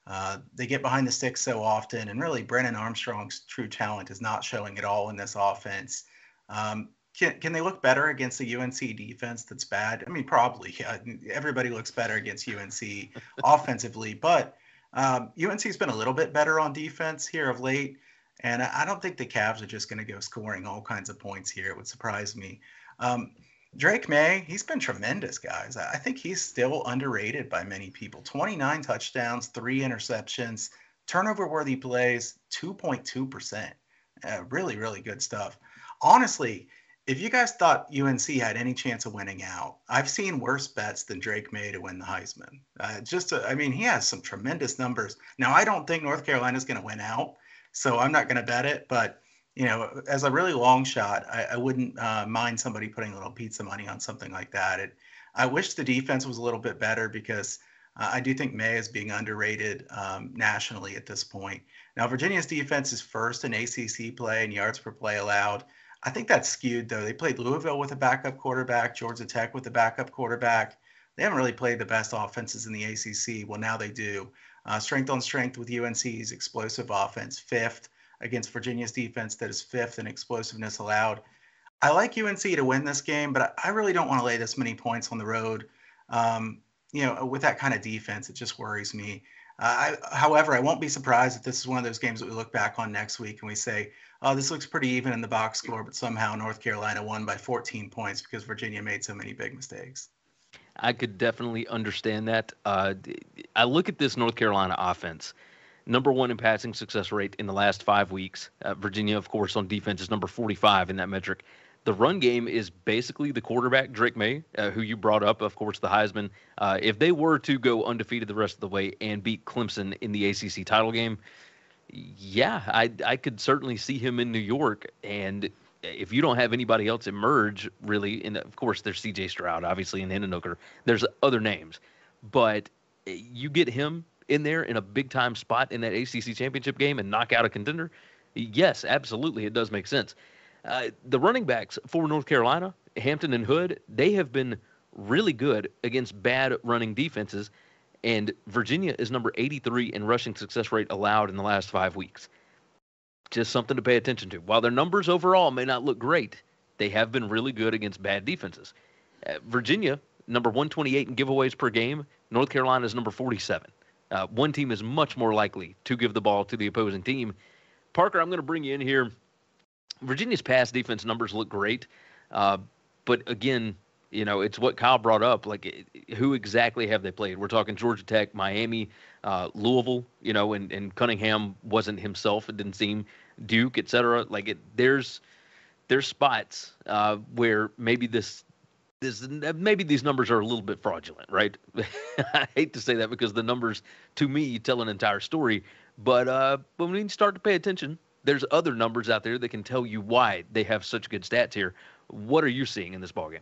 Uh, they get behind the sticks so often, and really Brennan Armstrong's true talent is not showing at all in this offense. Um, can, can they look better against the UNC defense that's bad? I mean, probably. Yeah, everybody looks better against UNC *laughs* offensively, but um, UNC's been a little bit better on defense here of late, and I don't think the Cavs are just going to go scoring all kinds of points here. It would surprise me. Um, Drake Maye, he's been tremendous, guys. I think he's still underrated by many people. 29 touchdowns, three interceptions, turnover worthy plays, 2.2%. Uh, really, really good stuff. Honestly, if you guys thought UNC had any chance of winning out, I've seen worse bets than Drake Maye to win the Heisman. Uh, just, to, I mean, he has some tremendous numbers. Now, I don't think North Carolina is going to win out, so I'm not going to bet it. But you know, as a really long shot, I, I wouldn't uh, mind somebody putting a little pizza money on something like that. It, I wish the defense was a little bit better because uh, I do think Maye is being underrated um, nationally at this point. Now, Virginia's defense is first in ACC play and yards per play allowed. I think that's skewed though. They played Louisville with a backup quarterback, Georgia Tech with a backup quarterback. They haven't really played the best offenses in the ACC. Well, now they do. Uh, strength on strength with UNC's explosive offense, fifth against Virginia's defense that is fifth in explosiveness allowed. I like UNC to win this game, but I really don't want to lay this many points on the road. Um, you know, with that kind of defense, it just worries me. Uh, I, however, I won't be surprised if this is one of those games that we look back on next week and we say, oh, this looks pretty even in the box score, but somehow North Carolina won by 14 points because Virginia made so many big mistakes. I could definitely understand that. Uh, I look at this North Carolina offense. Number one in passing success rate in the last five weeks. Uh, Virginia, of course, on defense is number 45 in that metric. The run game is basically the quarterback, Drake Maye, uh, who you brought up, of course, the Heisman. Uh, if they were to go undefeated the rest of the way and beat Clemson in the ACC title game, yeah, I I could certainly see him in New York. And if you don't have anybody else emerge, really, and of course there's C.J. Stroud, obviously, and Hendon Hooker. There's other names, but you get him in there in a big time spot in that ACC championship game and knock out a contender. Yes, absolutely, it does make sense. Uh, the running backs for North Carolina, Hampton and Hood, they have been really good against bad running defenses. And Virginia is number 83 in rushing success rate allowed in the last five weeks. Just something to pay attention to. While their numbers overall may not look great, they have been really good against bad defenses. Uh, Virginia, number 128 in giveaways per game. North Carolina is number 47. Uh, one team is much more likely to give the ball to the opposing team. Parker, I'm going to bring you in here. Virginia's pass defense numbers look great, uh, but again, you know, it's what Kyle brought up. Like, who exactly have they played? We're talking Georgia Tech, Miami, uh, Louisville. You know, and, and Cunningham wasn't himself. It didn't seem Duke, et cetera. Like, it, there's there's spots uh, where maybe this this maybe these numbers are a little bit fraudulent, right? *laughs* I hate to say that because the numbers to me tell an entire story. But uh, when we need to start to pay attention, there's other numbers out there that can tell you why they have such good stats here. What are you seeing in this ballgame?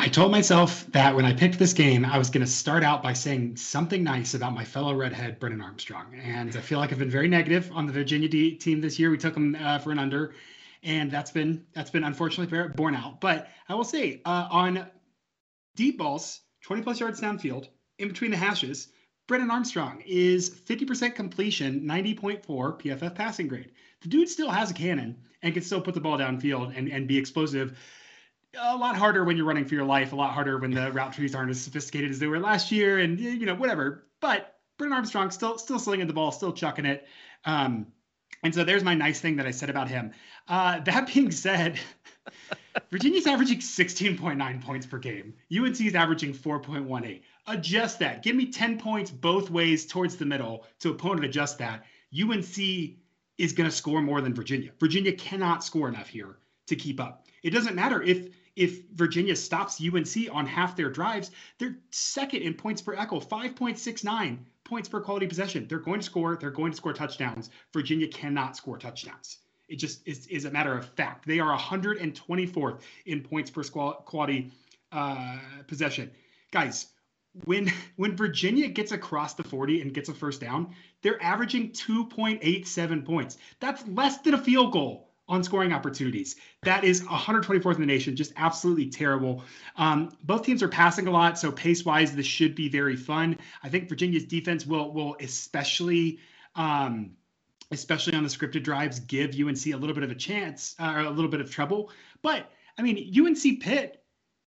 I told myself that when I picked this game, I was going to start out by saying something nice about my fellow redhead, Brennan Armstrong. And I feel like I've been very negative on the Virginia D- team this year. We took them uh, for an under, and that's been that's been unfortunately borne out. But I will say uh, on deep balls, 20 plus yards downfield, in between the hashes, Brennan Armstrong is 50% completion, 90.4 PFF passing grade. The dude still has a cannon and can still put the ball downfield and, and be explosive. A lot harder when you're running for your life, a lot harder when the route trees aren't as sophisticated as they were last year, and you know, whatever. But Brennan Armstrong still still slinging the ball, still chucking it. Um, and so there's my nice thing that I said about him. Uh, that being said, *laughs* Virginia's averaging 16.9 points per game. UNC is averaging 4.18. Adjust that. Give me 10 points both ways towards the middle to opponent adjust that. UNC is going to score more than Virginia. Virginia cannot score enough here to keep up. It doesn't matter if if Virginia stops UNC on half their drives, they're second in points per echo, 5.69 points per quality possession. They're going to score, they're going to score touchdowns. Virginia cannot score touchdowns. It just is, is a matter of fact. They are 124th in points per quality uh, possession. Guys, when *laughs* when Virginia gets across the 40 and gets a first down, they're averaging 2.87 points. That's less than a field goal on scoring opportunities. That is 124th in the nation, just absolutely terrible. Um, both teams are passing a lot, so pace wise, this should be very fun. I think Virginia's defense will will especially. Um, especially on the scripted drives, give UNC a little bit of a chance uh, or a little bit of trouble. But I mean, UNC Pitt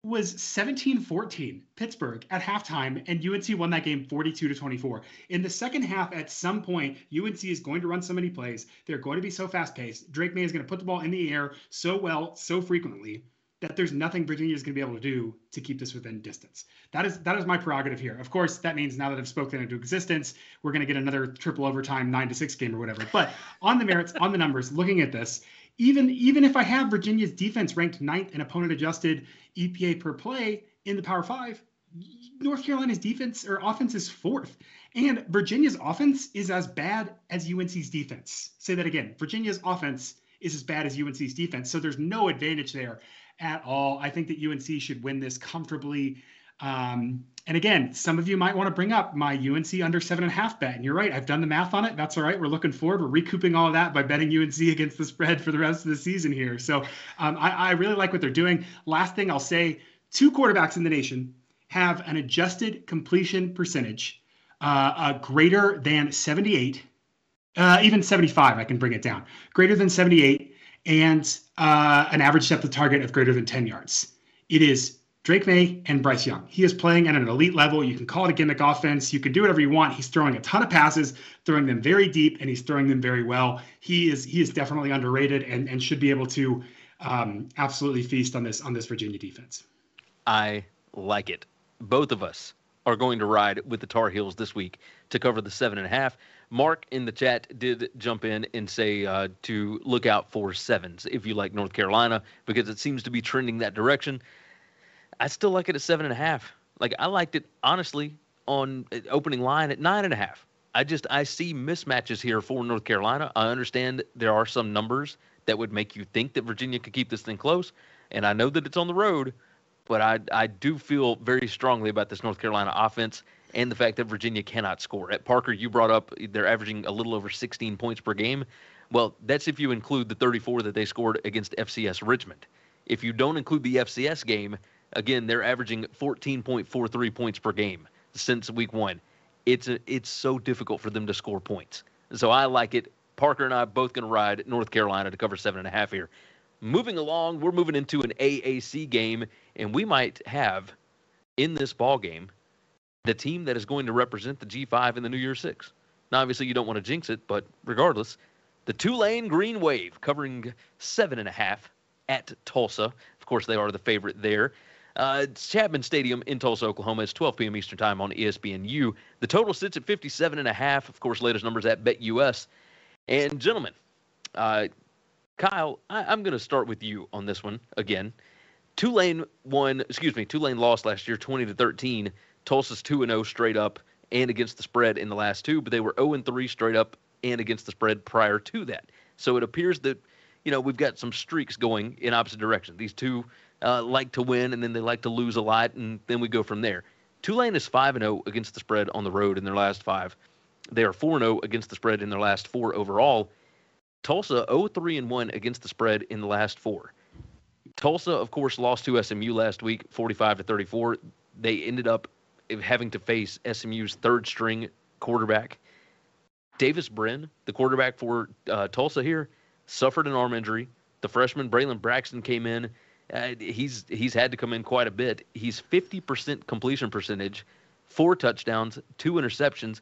was 17-14 Pittsburgh at halftime and UNC won that game 42 to 24. In the second half at some point UNC is going to run so many plays. They're going to be so fast-paced. Drake Maye is going to put the ball in the air so well, so frequently that there's nothing Virginia is going to be able to do to keep this within distance. That is that is my prerogative here. Of course, that means now that I've spoken into existence, we're going to get another triple overtime 9 to 6 game or whatever. But on the merits, on the numbers, looking at this, even even if I have Virginia's defense ranked ninth and opponent adjusted EPA per play in the Power Five, North Carolina's defense or offense is fourth, and Virginia's offense is as bad as UNC's defense. Say that again. Virginia's offense is as bad as UNC's defense, so there's no advantage there at all. I think that UNC should win this comfortably. Um, and again, some of you might want to bring up my UNC under seven and a half bet. And you're right, I've done the math on it. That's all right. We're looking forward. We're recouping all of that by betting UNC against the spread for the rest of the season here. So um, I, I really like what they're doing. Last thing I'll say two quarterbacks in the nation have an adjusted completion percentage uh, uh, greater than 78, uh, even 75. I can bring it down. Greater than 78 and uh, an average depth of target of greater than 10 yards. It is Drake Maye and Bryce Young. He is playing at an elite level. You can call it a gimmick offense. You can do whatever you want. He's throwing a ton of passes, throwing them very deep, and he's throwing them very well. He is he is definitely underrated and, and should be able to um, absolutely feast on this on this Virginia defense. I like it. Both of us are going to ride with the Tar Heels this week to cover the seven and a half. Mark in the chat did jump in and say uh, to look out for sevens if you like North Carolina because it seems to be trending that direction. I still like it at seven and a half. Like I liked it honestly on uh, opening line at nine and a half. I just I see mismatches here for North Carolina. I understand there are some numbers that would make you think that Virginia could keep this thing close, and I know that it's on the road, but I I do feel very strongly about this North Carolina offense and the fact that Virginia cannot score. At Parker, you brought up they're averaging a little over 16 points per game. Well, that's if you include the 34 that they scored against FCS Richmond. If you don't include the FCS game, Again, they're averaging 14.43 points per game since week one. It's a, it's so difficult for them to score points. So I like it. Parker and I both going to ride North Carolina to cover seven and a half here. Moving along, we're moving into an AAC game, and we might have in this ball game the team that is going to represent the G5 in the New Year Six. Now, obviously, you don't want to jinx it, but regardless, the Tulane Green Wave covering seven and a half at Tulsa. Of course, they are the favorite there. Uh, Chapman Stadium in Tulsa, Oklahoma. It's 12 p.m. Eastern Time on ESPNU. The total sits at 57 and a half. Of course, latest numbers at BetUS. And gentlemen, uh, Kyle, I, am going to start with you on this one again. Tulane won, excuse me, Tulane lost last year 20 to 13. Tulsa's 2 and 0 straight up and against the spread in the last two, but they were 0 and 3 straight up and against the spread prior to that. So it appears that, you know, we've got some streaks going in opposite direction. These two uh, like to win and then they like to lose a lot, and then we go from there. Tulane is 5 and 0 against the spread on the road in their last five. They are 4 0 against the spread in their last four overall. Tulsa 0 3 and 1 against the spread in the last four. Tulsa, of course, lost to SMU last week, 45 to 34. They ended up having to face SMU's third string quarterback. Davis Brin, the quarterback for uh, Tulsa here, suffered an arm injury. The freshman Braylon Braxton came in. Uh, he's he's had to come in quite a bit. He's 50% completion percentage, four touchdowns, two interceptions,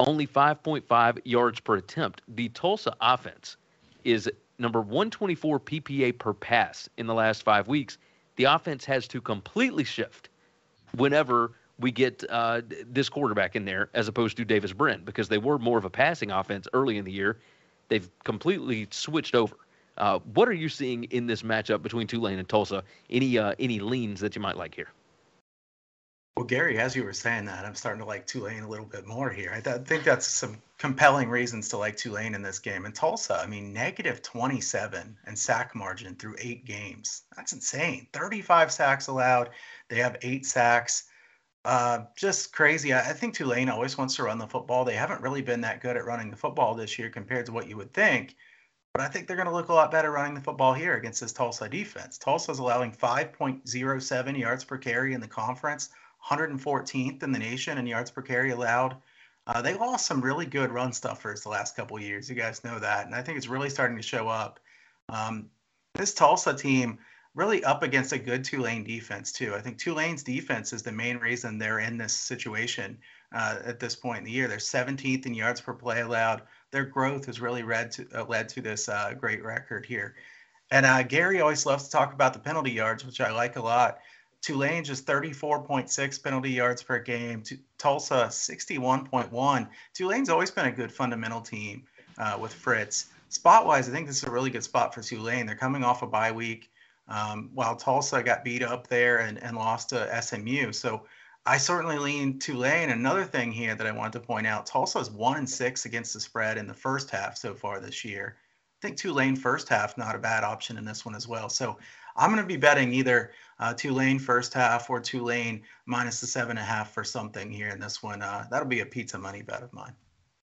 only 5.5 yards per attempt. The Tulsa offense is number 124 PPA per pass in the last five weeks. The offense has to completely shift whenever we get uh, this quarterback in there as opposed to Davis Brin because they were more of a passing offense early in the year. They've completely switched over. Uh, what are you seeing in this matchup between Tulane and Tulsa? Any uh, any leans that you might like here? Well, Gary, as you were saying that, I'm starting to like Tulane a little bit more here. I th- think that's some compelling reasons to like Tulane in this game. And Tulsa, I mean, negative 27 and sack margin through eight games. That's insane. 35 sacks allowed. They have eight sacks. Uh, just crazy. I, I think Tulane always wants to run the football. They haven't really been that good at running the football this year compared to what you would think. But I think they're going to look a lot better running the football here against this Tulsa defense. Tulsa's allowing 5.07 yards per carry in the conference, 114th in the nation in yards per carry allowed. Uh, they lost some really good run stuffers the last couple years. You guys know that, and I think it's really starting to show up. Um, this Tulsa team really up against a good Tulane defense too. I think Tulane's defense is the main reason they're in this situation uh, at this point in the year. They're 17th in yards per play allowed. Their growth has really led to, uh, led to this uh, great record here. And uh, Gary always loves to talk about the penalty yards, which I like a lot. Tulane just 34.6 penalty yards per game. Tulsa 61.1. Tulane's always been a good fundamental team uh, with Fritz. Spot wise, I think this is a really good spot for Tulane. They're coming off a bye week, um, while Tulsa got beat up there and, and lost to SMU. So I certainly lean Tulane. Another thing here that I wanted to point out: Tulsa is one and six against the spread in the first half so far this year. I think Tulane first half not a bad option in this one as well. So I'm going to be betting either uh, Tulane first half or Tulane minus the seven and a half for something here in this one. Uh, that'll be a pizza money bet of mine.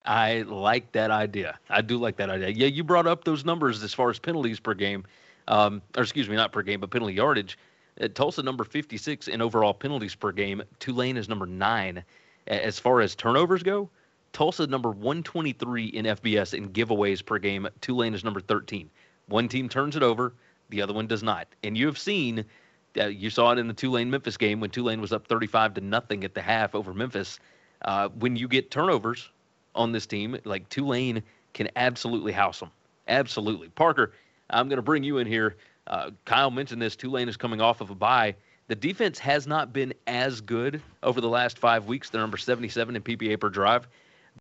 I like that idea. I do like that idea. Yeah, you brought up those numbers as far as penalties per game, um, or excuse me, not per game, but penalty yardage. Uh, Tulsa number 56 in overall penalties per game. Tulane is number nine. As far as turnovers go, Tulsa number 123 in FBS in giveaways per game. Tulane is number 13. One team turns it over the other one does not. And you have seen, uh, you saw it in the Tulane Memphis game when Tulane was up 35 to nothing at the half over Memphis. Uh, when you get turnovers on this team, like Tulane can absolutely house them. Absolutely. Parker, I'm going to bring you in here. Uh, Kyle mentioned this. Tulane is coming off of a bye. The defense has not been as good over the last five weeks. They're number 77 in PPA per drive,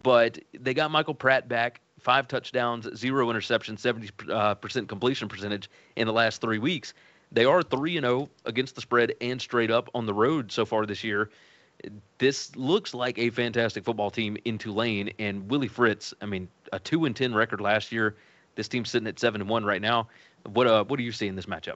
but they got Michael Pratt back five touchdowns, zero interceptions, 70% uh, completion percentage in the last three weeks. They are 3 0 against the spread and straight up on the road so far this year. This looks like a fantastic football team in Tulane. And Willie Fritz, I mean, a 2 and 10 record last year. This team's sitting at 7 and 1 right now. What, uh, what do you see in this matchup?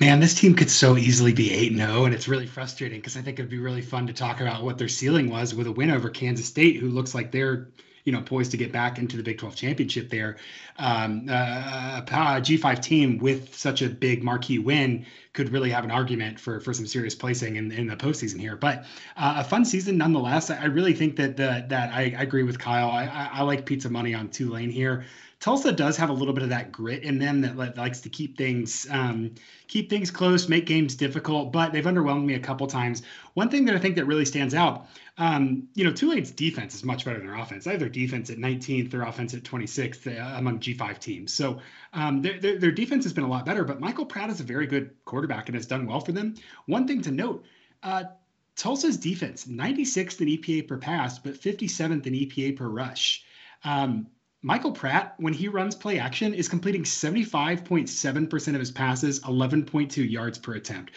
Man, this team could so easily be 8 0, and it's really frustrating because I think it'd be really fun to talk about what their ceiling was with a win over Kansas State, who looks like they're you know poised to get back into the Big 12 championship there. Um, uh, a G5 team with such a big marquee win could really have an argument for for some serious placing in, in the postseason here. But uh, a fun season nonetheless. I really think that the, that I, I agree with Kyle. I, I, I like pizza money on Tulane here. Tulsa does have a little bit of that grit in them that likes to keep things um, keep things close, make games difficult. But they've underwhelmed me a couple times. One thing that I think that really stands out, um, you know, Tulane's defense is much better than their offense. They have their defense at 19th, their offense at 26th uh, among G5 teams. So um, their, their, their defense has been a lot better. But Michael Pratt is a very good quarterback and has done well for them. One thing to note. Uh, Tulsa's defense, 96th in EPA per pass, but 57th in EPA per rush. Um, Michael Pratt, when he runs play action, is completing 75.7% of his passes, 11.2 yards per attempt.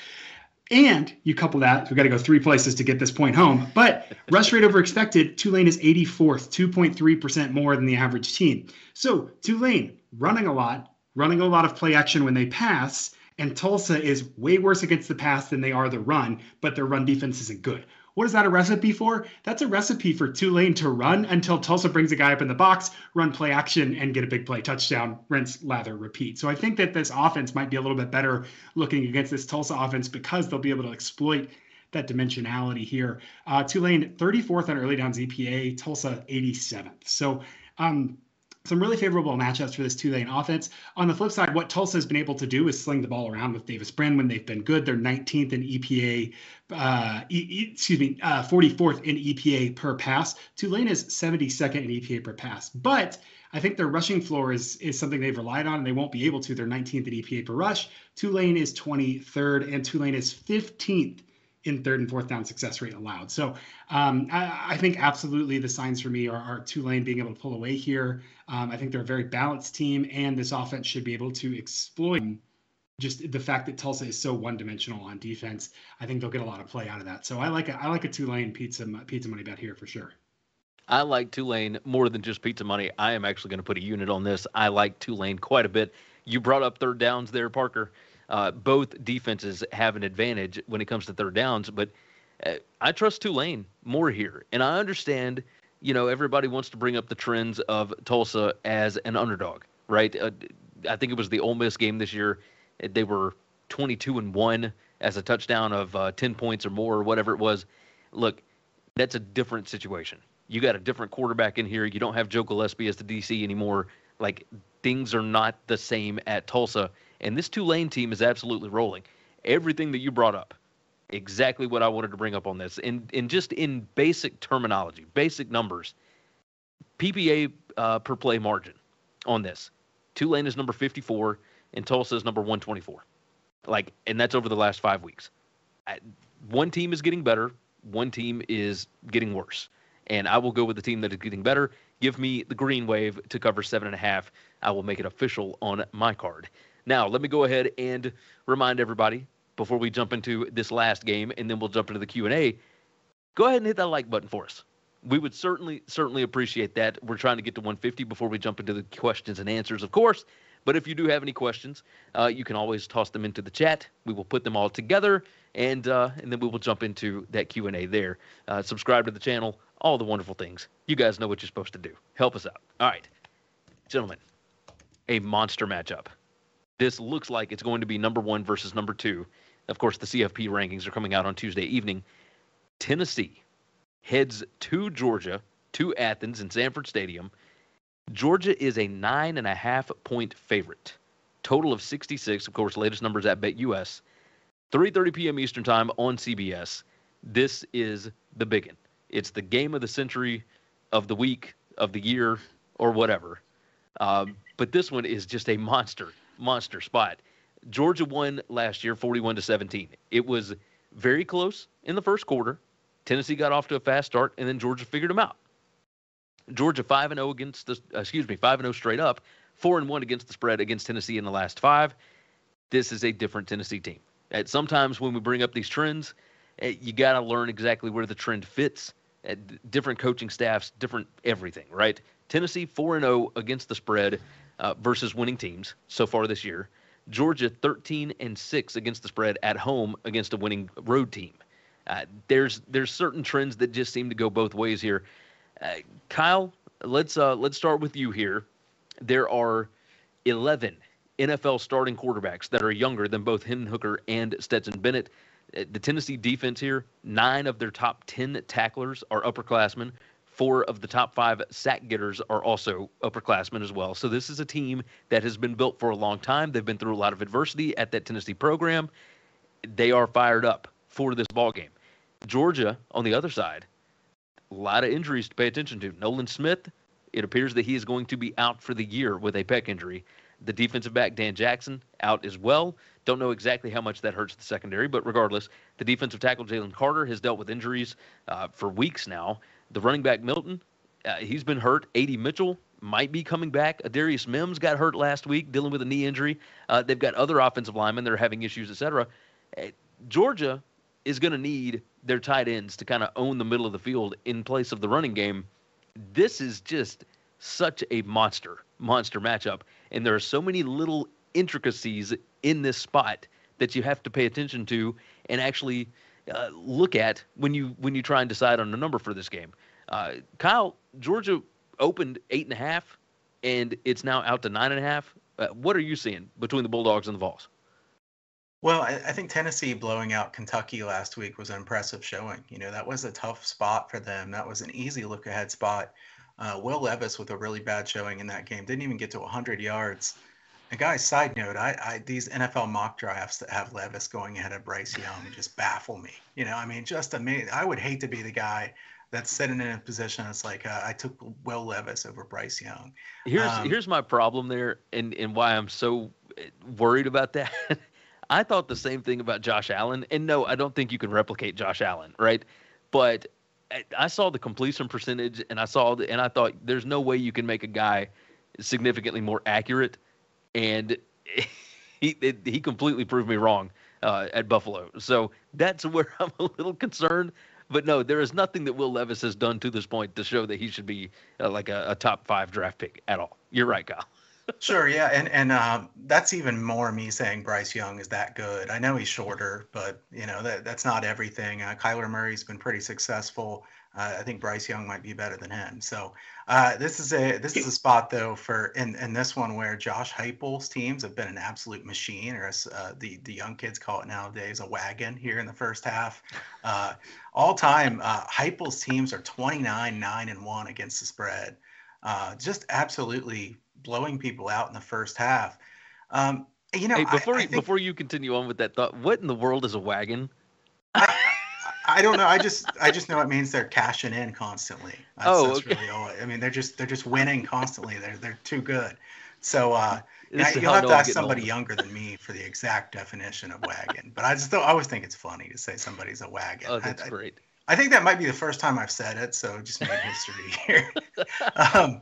And you couple that, we've got to go three places to get this point home. But *laughs* rush rate over expected, Tulane is 84th, 2.3% more than the average team. So Tulane running a lot, running a lot of play action when they pass, and Tulsa is way worse against the pass than they are the run, but their run defense isn't good. What is that a recipe for? That's a recipe for Tulane to run until Tulsa brings a guy up in the box, run play action, and get a big play touchdown, rinse, lather, repeat. So I think that this offense might be a little bit better looking against this Tulsa offense because they'll be able to exploit that dimensionality here. Uh, Tulane 34th on early downs EPA, Tulsa 87th. So um, some really favorable matchups for this Tulane offense. On the flip side, what Tulsa has been able to do is sling the ball around with Davis Brin when they've been good. They're 19th in EPA, uh, e- excuse me, uh, 44th in EPA per pass. Tulane is 72nd in EPA per pass, but I think their rushing floor is is something they've relied on, and they won't be able to. They're 19th in EPA per rush. Tulane is 23rd, and Tulane is 15th in third and fourth down success rate allowed. So um, I, I, think absolutely the signs for me are, are Tulane being able to pull away here. Um, I think they're a very balanced team, and this offense should be able to exploit just the fact that Tulsa is so one-dimensional on defense. I think they'll get a lot of play out of that. So I like a, I like a Tulane pizza pizza money bet here for sure. I like Tulane more than just pizza money. I am actually going to put a unit on this. I like Tulane quite a bit. You brought up third downs there, Parker. Uh, both defenses have an advantage when it comes to third downs, but uh, I trust Tulane more here. And I understand, you know, everybody wants to bring up the trends of Tulsa as an underdog, right? Uh, I think it was the Ole Miss game this year. They were 22 and 1 as a touchdown of uh, 10 points or more, or whatever it was. Look, that's a different situation. You got a different quarterback in here. You don't have Joe Gillespie as the DC anymore. Like, things are not the same at Tulsa. And this Tulane team is absolutely rolling. Everything that you brought up, exactly what I wanted to bring up on this. And, and just in basic terminology, basic numbers, PPA uh, per play margin on this. Tulane is number 54 and Tulsa is number 124. Like, and that's over the last five weeks. One team is getting better, one team is getting worse. And I will go with the team that is getting better. Give me the green wave to cover seven and a half. I will make it official on my card. Now, let me go ahead and remind everybody before we jump into this last game, and then we'll jump into the Q and A. Go ahead and hit that like button for us. We would certainly, certainly appreciate that. We're trying to get to 150 before we jump into the questions and answers, of course. But if you do have any questions, uh, you can always toss them into the chat. We will put them all together, and uh, and then we will jump into that Q and A there. Uh, subscribe to the channel, all the wonderful things. You guys know what you're supposed to do. Help us out. All right, gentlemen, a monster matchup this looks like it's going to be number one versus number two. Of course, the CFP rankings are coming out on Tuesday evening. Tennessee heads to Georgia, to Athens and Sanford Stadium. Georgia is a nine and a half point favorite. Total of 66. Of course, latest numbers at BetUS. 3:30 p.m. Eastern Time on CBS. This is the big one. It's the game of the century, of the week, of the year, or whatever. Um, but this one is just a monster monster spot. Georgia won last year 41 to 17. It was very close in the first quarter. Tennessee got off to a fast start and then Georgia figured them out. Georgia 5 and 0 against the excuse me, 5 and 0 straight up, 4 and 1 against the spread against Tennessee in the last 5. This is a different Tennessee team. At sometimes when we bring up these trends, eh, you got to learn exactly where the trend fits. At eh, different coaching staffs, different everything, right? Tennessee 4 and 0 against the spread uh, versus winning teams so far this year. Georgia 13 and 6 against the spread at home against a winning road team. Uh, there's there's certain trends that just seem to go both ways here. Uh, Kyle, let's uh, let's start with you here. There are 11 NFL starting quarterbacks that are younger than both Hendon Hooker and Stetson Bennett. Uh, the Tennessee defense here, nine of their top 10 tacklers are upperclassmen. Four of the top five sack getters are also upperclassmen as well. So this is a team that has been built for a long time. They've been through a lot of adversity at that Tennessee program. They are fired up for this ball game. Georgia, on the other side, a lot of injuries to pay attention to. Nolan Smith, it appears that he is going to be out for the year with a pec injury. The defensive back, Dan Jackson, out as well. Don't know exactly how much that hurts the secondary, but regardless, the defensive tackle, Jalen Carter, has dealt with injuries uh, for weeks now. The running back Milton, uh, he's been hurt. A.D. Mitchell might be coming back. Darius Mims got hurt last week, dealing with a knee injury. Uh, they've got other offensive linemen that are having issues, etc. Uh, Georgia is going to need their tight ends to kind of own the middle of the field in place of the running game. This is just such a monster, monster matchup, and there are so many little intricacies in this spot that you have to pay attention to and actually uh, look at when you when you try and decide on a number for this game. Uh, Kyle, Georgia opened eight and a half, and it's now out to nine and a half. Uh, what are you seeing between the Bulldogs and the Vols? Well, I, I think Tennessee blowing out Kentucky last week was an impressive showing. You know, that was a tough spot for them. That was an easy look ahead spot. Uh, Will Levis with a really bad showing in that game didn't even get to 100 yards. And guys, side note, I, I these NFL mock drafts that have Levis going ahead of Bryce Young just baffle me. You know, I mean, just amazing. I would hate to be the guy that's sitting in a position that's like uh, I took Will Levis over Bryce Young. Here's um, here's my problem there, and and why I'm so worried about that. *laughs* I thought the same thing about Josh Allen, and no, I don't think you can replicate Josh Allen, right? But I saw the completion percentage, and I saw the, and I thought there's no way you can make a guy significantly more accurate, and *laughs* he he completely proved me wrong uh, at Buffalo. So that's *laughs* where I'm a little concerned. But no, there is nothing that Will Levis has done to this point to show that he should be uh, like a, a top five draft pick at all. You're right, Kyle *laughs* sure, yeah, and and um, that's even more me saying Bryce Young is that good. I know he's shorter, but you know that that's not everything. Uh, Kyler Murray's been pretty successful. Uh, I think Bryce Young might be better than him. So uh, this is a this is a spot though for in, in this one where Josh Heupel's teams have been an absolute machine, or as uh, the the young kids call it nowadays, a wagon here in the first half. Uh, all time, uh, Heupel's teams are 29 nine and one against the spread. Uh, just absolutely blowing people out in the first half. Um, you know, hey, before I, I think, before you continue on with that thought, what in the world is a wagon? *laughs* I, I don't know. I just I just know it means they're cashing in constantly. That's, oh, that's okay. really all. I mean, they're just they're just winning constantly. They're they're too good. So uh, you'll have to ask somebody older. younger than me *laughs* for the exact definition of wagon. But I just I always think it's funny to say somebody's a wagon. Oh, that's I, great. I think that might be the first time I've said it, so just made history *laughs* here. um,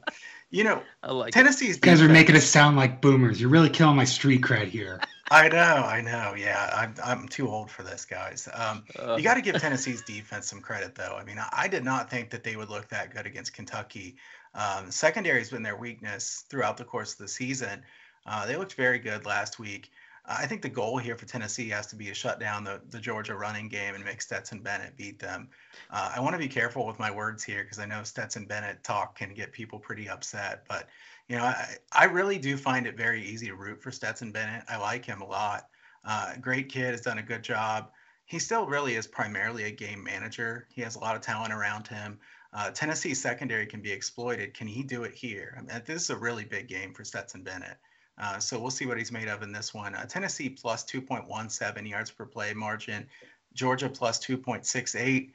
you know, I like Tennessee's. You guys are making us sound like boomers. You're really killing my street cred here. I know, I know. Yeah, I'm, I'm too old for this, guys. Um, uh, you got to give Tennessee's defense some credit, though. I mean, I did not think that they would look that good against Kentucky. Um, secondary has been their weakness throughout the course of the season. Uh, they looked very good last week. I think the goal here for Tennessee has to be to shut down the, the Georgia running game and make Stetson Bennett beat them. Uh, I want to be careful with my words here because I know Stetson Bennett talk can get people pretty upset. But, you know, I, I really do find it very easy to root for Stetson Bennett. I like him a lot. Uh, great kid, has done a good job. He still really is primarily a game manager. He has a lot of talent around him. Uh, Tennessee secondary can be exploited. Can he do it here? I mean, this is a really big game for Stetson Bennett. Uh, so we'll see what he's made of in this one. Uh, Tennessee plus 2.17 yards per play margin. Georgia plus 2.68.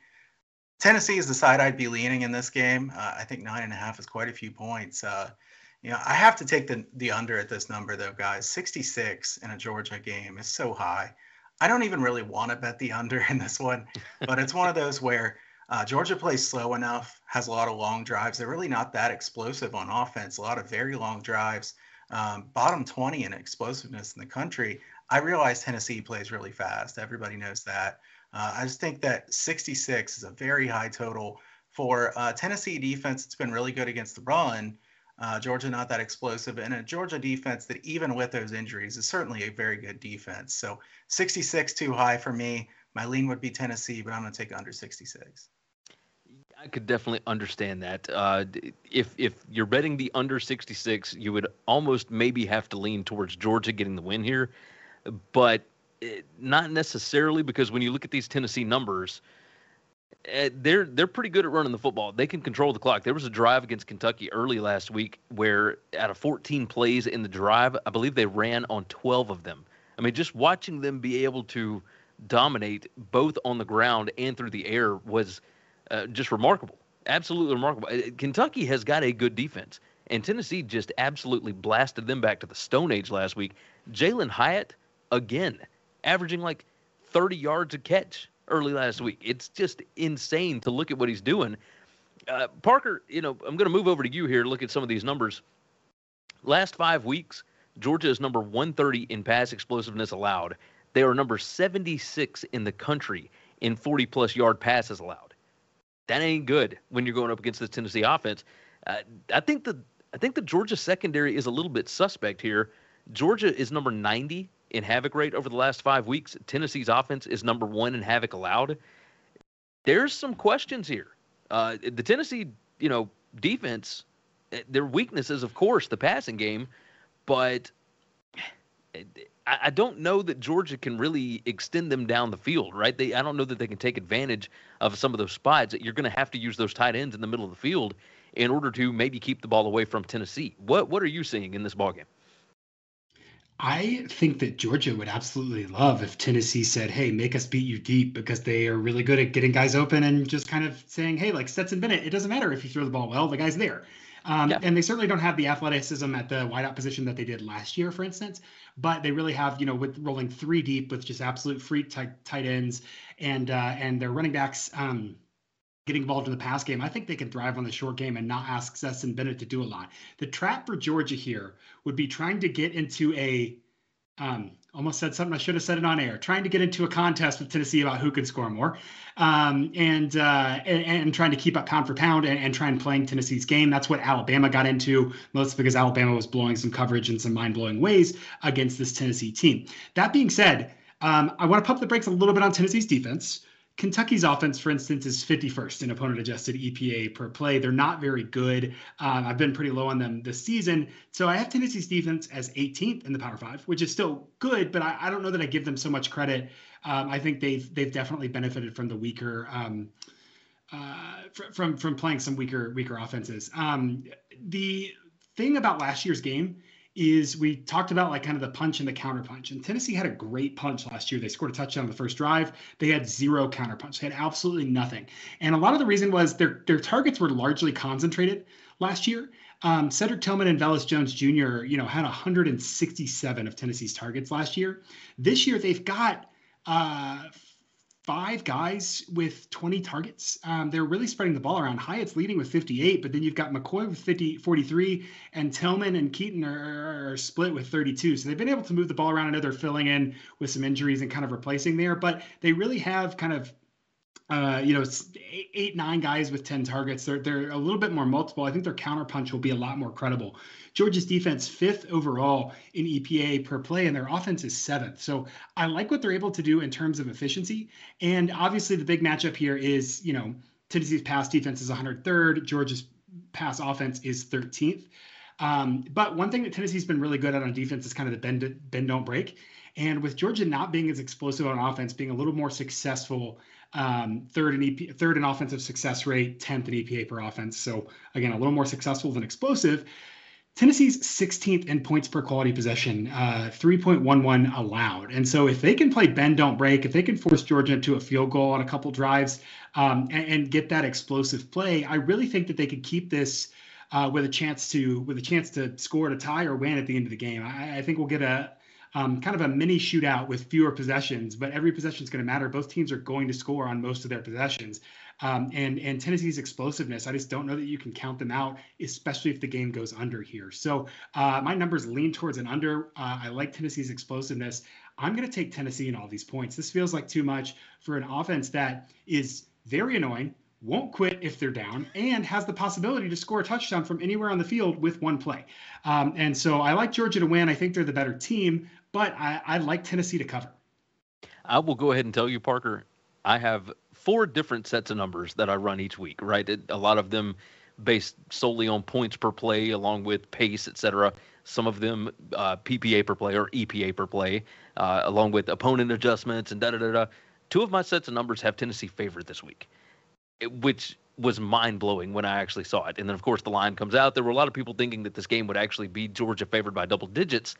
Tennessee is the side I'd be leaning in this game. Uh, I think nine and a half is quite a few points. You know, I have to take the the under at this number though, guys. 66 in a Georgia game is so high. I don't even really want to bet the under *laughs* in this one, but it's one of those where uh, Georgia plays slow enough, has a lot of long drives. They're really not that explosive on offense. A lot of very long drives um, bottom 20 in explosiveness in the country. I realize Tennessee plays really fast. Everybody knows that. Uh, I just think that 66 is a very high total for uh, Tennessee defense. It's been really good against the run. Uh, Georgia not that explosive, and a Georgia defense that even with those injuries is certainly a very good defense. So 66 too high for me. My lean would be Tennessee, but I'm going to take under 66. I could definitely understand that. Uh, if if you're betting the under 66, you would almost maybe have to lean towards Georgia getting the win here, but eh, not necessarily because when you look at these Tennessee numbers, they're they're pretty good at running the football. They can control the clock. There was a drive against Kentucky early last week where out of 14 plays in the drive, I believe they ran on 12 of them. I mean, just watching them be able to dominate both on the ground and through the air was uh, just remarkable. Absolutely remarkable. Uh, Kentucky has got a good defense, and Tennessee just absolutely blasted them back to the Stone Age last week. Jalen Hyatt, again, averaging like 30 yards a catch early last week. It's just insane to look at what he's doing. Uh, Parker, you know, I'm going to move over to you here. Look at some of these numbers. Last five weeks, Georgia is number 130 in pass explosiveness allowed. They are number 76 in the country in 40 plus yard passes allowed that ain't good when you're going up against the Tennessee offense. Uh, I think the I think the Georgia secondary is a little bit suspect here. Georgia is number 90 in havoc rate over the last five weeks. Tennessee's offense is number one in havoc allowed. There's some questions here. Uh, the Tennessee, you know, defense, eh, their weakness is of course the passing game, but I, don't know that Georgia can really extend them down the field, right? They, I don't know that they can take advantage of some of those spots. You're going to have to use those tight ends in the middle of the field in order to maybe keep the ball away from Tennessee. What what are you seeing in this ballgame? I think that Georgia would absolutely love if Tennessee said, "Hey, make us beat you deep," because they are really good at getting guys open and just kind of saying, "Hey, like Stetson Bennett, it doesn't matter if you throw the ball well, the guy's there." Um, yeah. And they certainly don't have the athleticism at the wideout position that they did last year, for instance. But they really have, you know, with rolling three deep with just absolute freak tight, tight ends and uh, and their running backs. Um, getting involved in the pass game, I think they can thrive on the short game and not ask Stetson Bennett to do a lot. The trap for Georgia here would be trying to get into a um, almost said something I should have said it on air. Trying to get into a contest with Tennessee about who can score more, um, and, uh, and, and trying to keep up pound for pound and, and try and playing Tennessee's game. That's what Alabama got into, mostly because Alabama was blowing some coverage in some mind blowing ways against this Tennessee team. That being said, um, I want to pump the brakes a little bit on Tennessee's defense. Kentucky's offense, for instance, is 51st in opponent adjusted EPA per play. They're not very good. Um, I've been pretty low on them this season. So I have Tennessee's defense as 18th in the Power Five, which is still good, but I, I don't know that I give them so much credit. Um, I think they've they've definitely benefited from the weaker um, uh, from from playing some weaker weaker offenses. Um, the thing about last year's game is we talked about like kind of the punch and the counter punch. And Tennessee had a great punch last year. They scored a touchdown on the first drive. They had zero counter punch. They had absolutely nothing. And a lot of the reason was their their targets were largely concentrated last year. Um, Cedric Tillman and Velus Jones Jr. You know had 167 of Tennessee's targets last year. This year they've got uh, five guys with 20 targets. Um, they're really spreading the ball around. Hyatt's leading with 58, but then you've got McCoy with 50, 43, and Tillman and Keyton are, are, split with 32. So they've been able to move the ball around. I know they're filling in with some injuries and kind of replacing there, but they really have kind of uh, you know, eight, nine guys with 10 targets. They're, they're a little bit more multiple. I think their counterpunch will be a lot more credible. Georgia's defense, fifth overall in EPA per play, and their offense is seventh. So I like what they're able to do in terms of efficiency. And obviously, the big matchup here is, you know, Tennessee's pass defense is 103rd, Georgia's pass offense is 13th. Um, but one thing that Tennessee's been really good at on defense is kind of the bend, bend don't break. And with Georgia not being as explosive on offense, being a little more successful um, third in EP, third in offensive success rate, 10th in EPA per offense. So again, a little more successful than explosive. Tennessee's 16th in points per quality possession, uh, 3.11 allowed. And so if they can play bend don't break, if they can force Georgia to a field goal on a couple drives um, and, and, get that explosive play, I really think that they could keep this uh, with a chance to with a chance to score to tie or win at the end of the game. I, I think we'll get a um, kind of a mini shootout with fewer possessions, but every possession is going to matter. Both teams are going to score on most of their possessions. Um, and and Tennessee's explosiveness, I just don't know that you can count them out, especially if the game goes under here. So uh, my numbers lean towards an under. Uh, I like Tennessee's explosiveness. I'm going to take Tennessee in all these points. This feels like too much for an offense that is very annoying, won't quit if they're down, and has the possibility to score a touchdown from anywhere on the field with one play. Um, and so I like Georgia to win. I think they're the better team but I, I like Tennessee to cover. I will go ahead and tell you, Parker, I have four different sets of numbers that I run each week, right? It, a lot of them based solely on points per play, along with pace, etc. Some of them uh, PPA per play or EPA per play, uh, along with opponent adjustments and da da da da. Two of my sets of numbers have Tennessee favored this week, which was mind blowing when I actually saw it. And then, of course, the line comes out. There were a lot of people thinking that this game would actually be Georgia favored by double digits.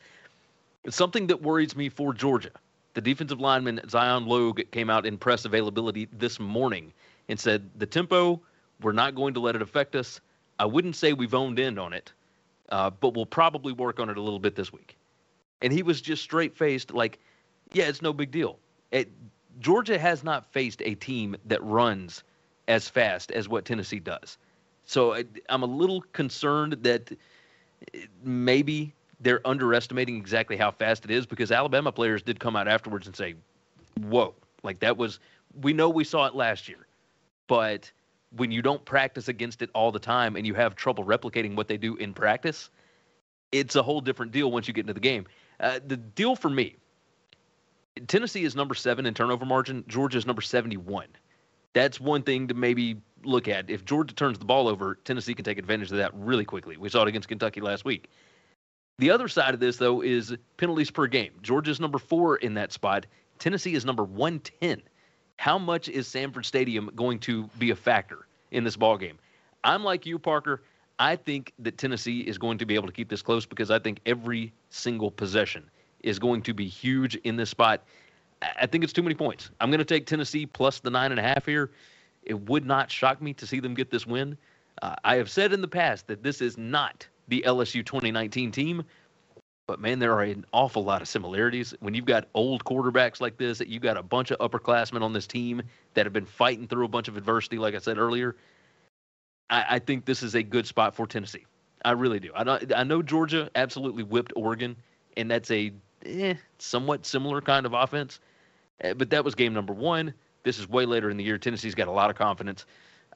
Something that worries me for Georgia. The defensive lineman Zion Logue came out in press availability this morning and said the tempo, we're not going to let it affect us. I wouldn't say we've owned in on it, uh, but we'll probably work on it a little bit this week. And he was just straight faced, like, yeah, it's no big deal. It, Georgia has not faced a team that runs as fast as what Tennessee does. So I, I'm a little concerned that maybe they're underestimating exactly how fast it is because Alabama players did come out afterwards and say, "Whoa!" Like that was we know we saw it last year, but when you don't practice against it all the time and you have trouble replicating what they do in practice, it's a whole different deal once you get into the game. Uh, the deal for me, Tennessee is number seven in turnover margin. Georgia is number seventy-one. That's one thing to maybe look at. If Georgia turns the ball over, Tennessee can take advantage of that really quickly. We saw it against Kentucky last week The other side of this, though, is penalties per game. Georgia's number four in that spot. Tennessee is number 110. How much is Sanford Stadium going to be a factor in this ball game? I'm like you, Parker. I think that Tennessee is going to be able to keep this close because I think every single possession is going to be huge in this spot. I think it's too many points. I'm going to take Tennessee plus the nine and a half here. It would not shock me to see them get this win. Uh, I have said in the past that this is not the LSU 2019 team, but man, there are an awful lot of similarities. When you've got old quarterbacks like this, that you've got a bunch of upperclassmen on this team that have been fighting through a bunch of adversity, like I said earlier, I, I think this is a good spot for Tennessee. I really do. I know, I know Georgia absolutely whipped Oregon, and that's a eh, somewhat similar kind of offense. Eh, but that was game number one. This is way later in the year. Tennessee's got a lot of confidence.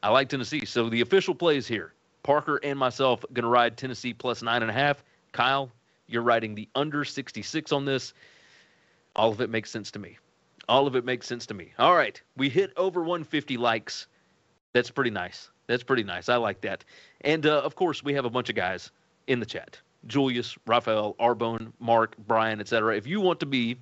I like Tennessee. So the official plays here Parker and myself going to ride Tennessee plus nine and a half. Kyle, you're riding the under 66 on this. All of it makes sense to me. All of it makes sense to me. All right. We hit over 150 likes. That's pretty nice. That's pretty nice. I like that. And uh, of course, we have a bunch of guys in the chat Julius, Raphael, Arbone, Mark, Brian, etc. If you want to be